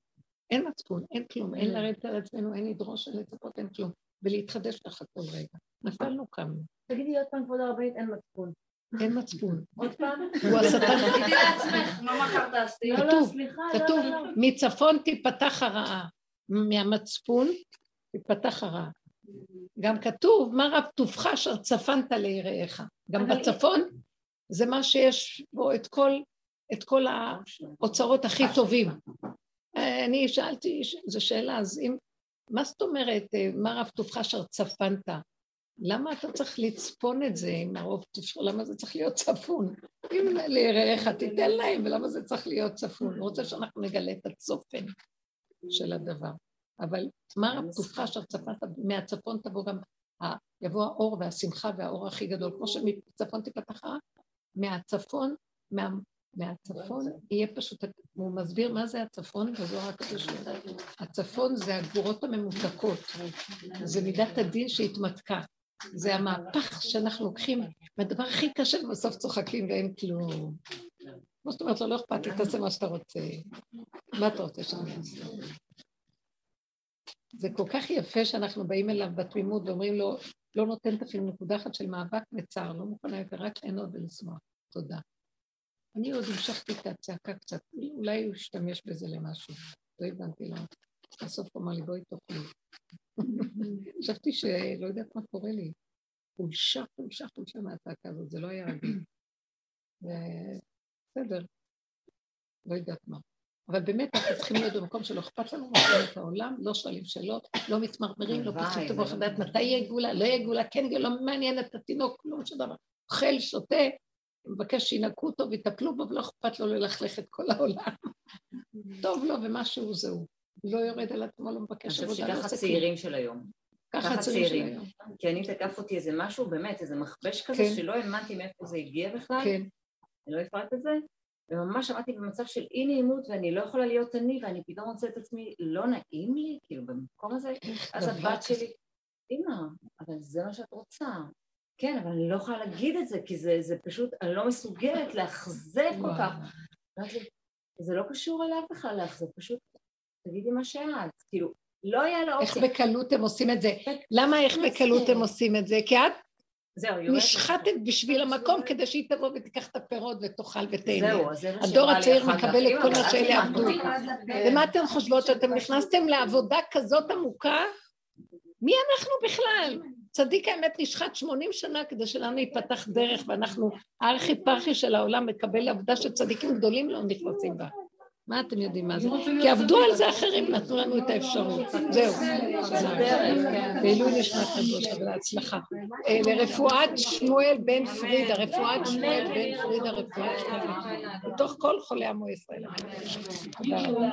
אין מצפון, אין כלום, אין לרדת על עצמנו, אין לדרוש, אין לצפות, אין כלום. ולהתחדש ככה כל רגע. נפלנו קמנו. תגידי עוד פעם, כבוד הרבנית, אין מצפון. אין מצפון. עוד פעם? הוא השטן. תגידי לעצמך, מה מחרת עשי? כתוב, כתוב, מצפון תיפתח הרעה, מהמצפון תיפתח הרעה. גם כתוב, מה רב טובך אשר צפנת ליראיך. גם בצפון זה מה שיש בו את כל, את כל האוצרות הכי טובים. אני שאלתי, זו שאלה, אז אם, מה זאת אומרת, מה רב טובך אשר צפנת? למה אתה צריך לצפון את זה עם הרוב תפשור? למה זה צריך להיות צפון? אם ליראיך תיתן להם, ולמה זה צריך להיות צפון? הוא רוצה שאנחנו נגלה את הצופן של הדבר. אבל מה טובך אשר צפנת, מהצפון תבוא גם, יבוא האור והשמחה והאור הכי גדול, כמו שמצפון תיפתח מהצפון, מה, מהצפון יהיה פשוט, הוא מסביר מה זה הצפון בזוהר הקדוש. הצפון זה הגבורות הממותקות, זה מידת הדין שהתמתקה. זה המהפך שאנחנו לוקחים מהדבר הכי קשה ובסוף צוחקים ואין כלום. מה זאת אומרת לו, לא אכפת לי, תעשה מה שאתה רוצה. מה אתה רוצה שאני אעשה? זה כל כך יפה שאנחנו באים אליו בתמימות ואומרים לו, לא נותנת אפילו נקודה אחת של מאבק וצער, לא מוכנה יותר רק ליהנות ולשמוח. תודה. אני עוד המשכתי את הצעקה קצת, אולי הוא ישתמש בזה למשהו, לא הבנתי למה. בסוף הוא אמר לי, בואי תאכלי. חשבתי שלא יודעת מה קורה לי. חולשה, חולשה, חולשה מהצעקה הזאת, זה לא היה רגיל. בסדר, לא יודעת מה. אבל באמת אנחנו צריכים להיות במקום שלא אכפת לנו מה את העולם, לא שואלים שאלות, לא מתמרמרים, לא פותחים את המוח לדעת מתי יהיה גאולה, לא יהיה גאולה, כן גאולה, לא מעניין את התינוק, כלום שום דבר. אוכל, שותה, מבקש שינקו אותו ויטפלו בו, ולא אכפת לו ללכלך את כל העולם. טוב לו, ומשהו זהו. לא יורד על עצמו, לא מבקש עבודה, לא. אני חושבת שככה צעירים של היום. ככה צעירים. כי אני תקף אותי איזה משהו, באמת, איזה מכבש כזה, שלא האמנתי מאיפה זה הגיע בכלל. כן. אני לא אפרט את זה, וממש עמדתי במצב של אי נעימות ואני לא יכולה להיות אני ואני פתאום רוצה את עצמי, לא נעים לי, כאילו במקום הזה, אז הבת שלי, אמא, אבל זה מה שאת רוצה. כן, אבל אני לא יכולה להגיד את זה, כי זה, זה פשוט, אני לא מסוגלת לאכזב כל כך. אמרתי לי, זה לא קשור אליו בכלל לאכזב, פשוט תגידי מה שאת. כאילו, לא היה לה איך אופציה. בקלות הם עושים את זה? למה איך בקלות הם עושים את זה? כי את נשחטת בשביל המקום כדי שהיא תבוא ותיקח את הפירות ותאכל ותהנה. זהו, אז זה מה הדור הצעיר מקבל את כל מה שאלה עבדו. ומה אתן חושבות שאתם נכנסתם לעבודה כזאת עמוקה? מי אנחנו בכלל? צדיק האמת נשחט 80 שנה כדי שלנו ייפתח דרך ואנחנו הארכי פרחי של העולם מקבל עבודה שצדיקים גדולים לא נכנסים בה. מה אתם יודעים מה זה? כי עבדו על זה אחרים, נתנו לנו את האפשרות. זהו. ועילוי נשמת הקדוש, אבל ההצלחה. אה, לרפואת שמואל בן פרידה, רפואת שמואל בן פרידה, רפואת שמואל בן פרידה. בתוך כל חולי עמו ישראל. תודה רבה.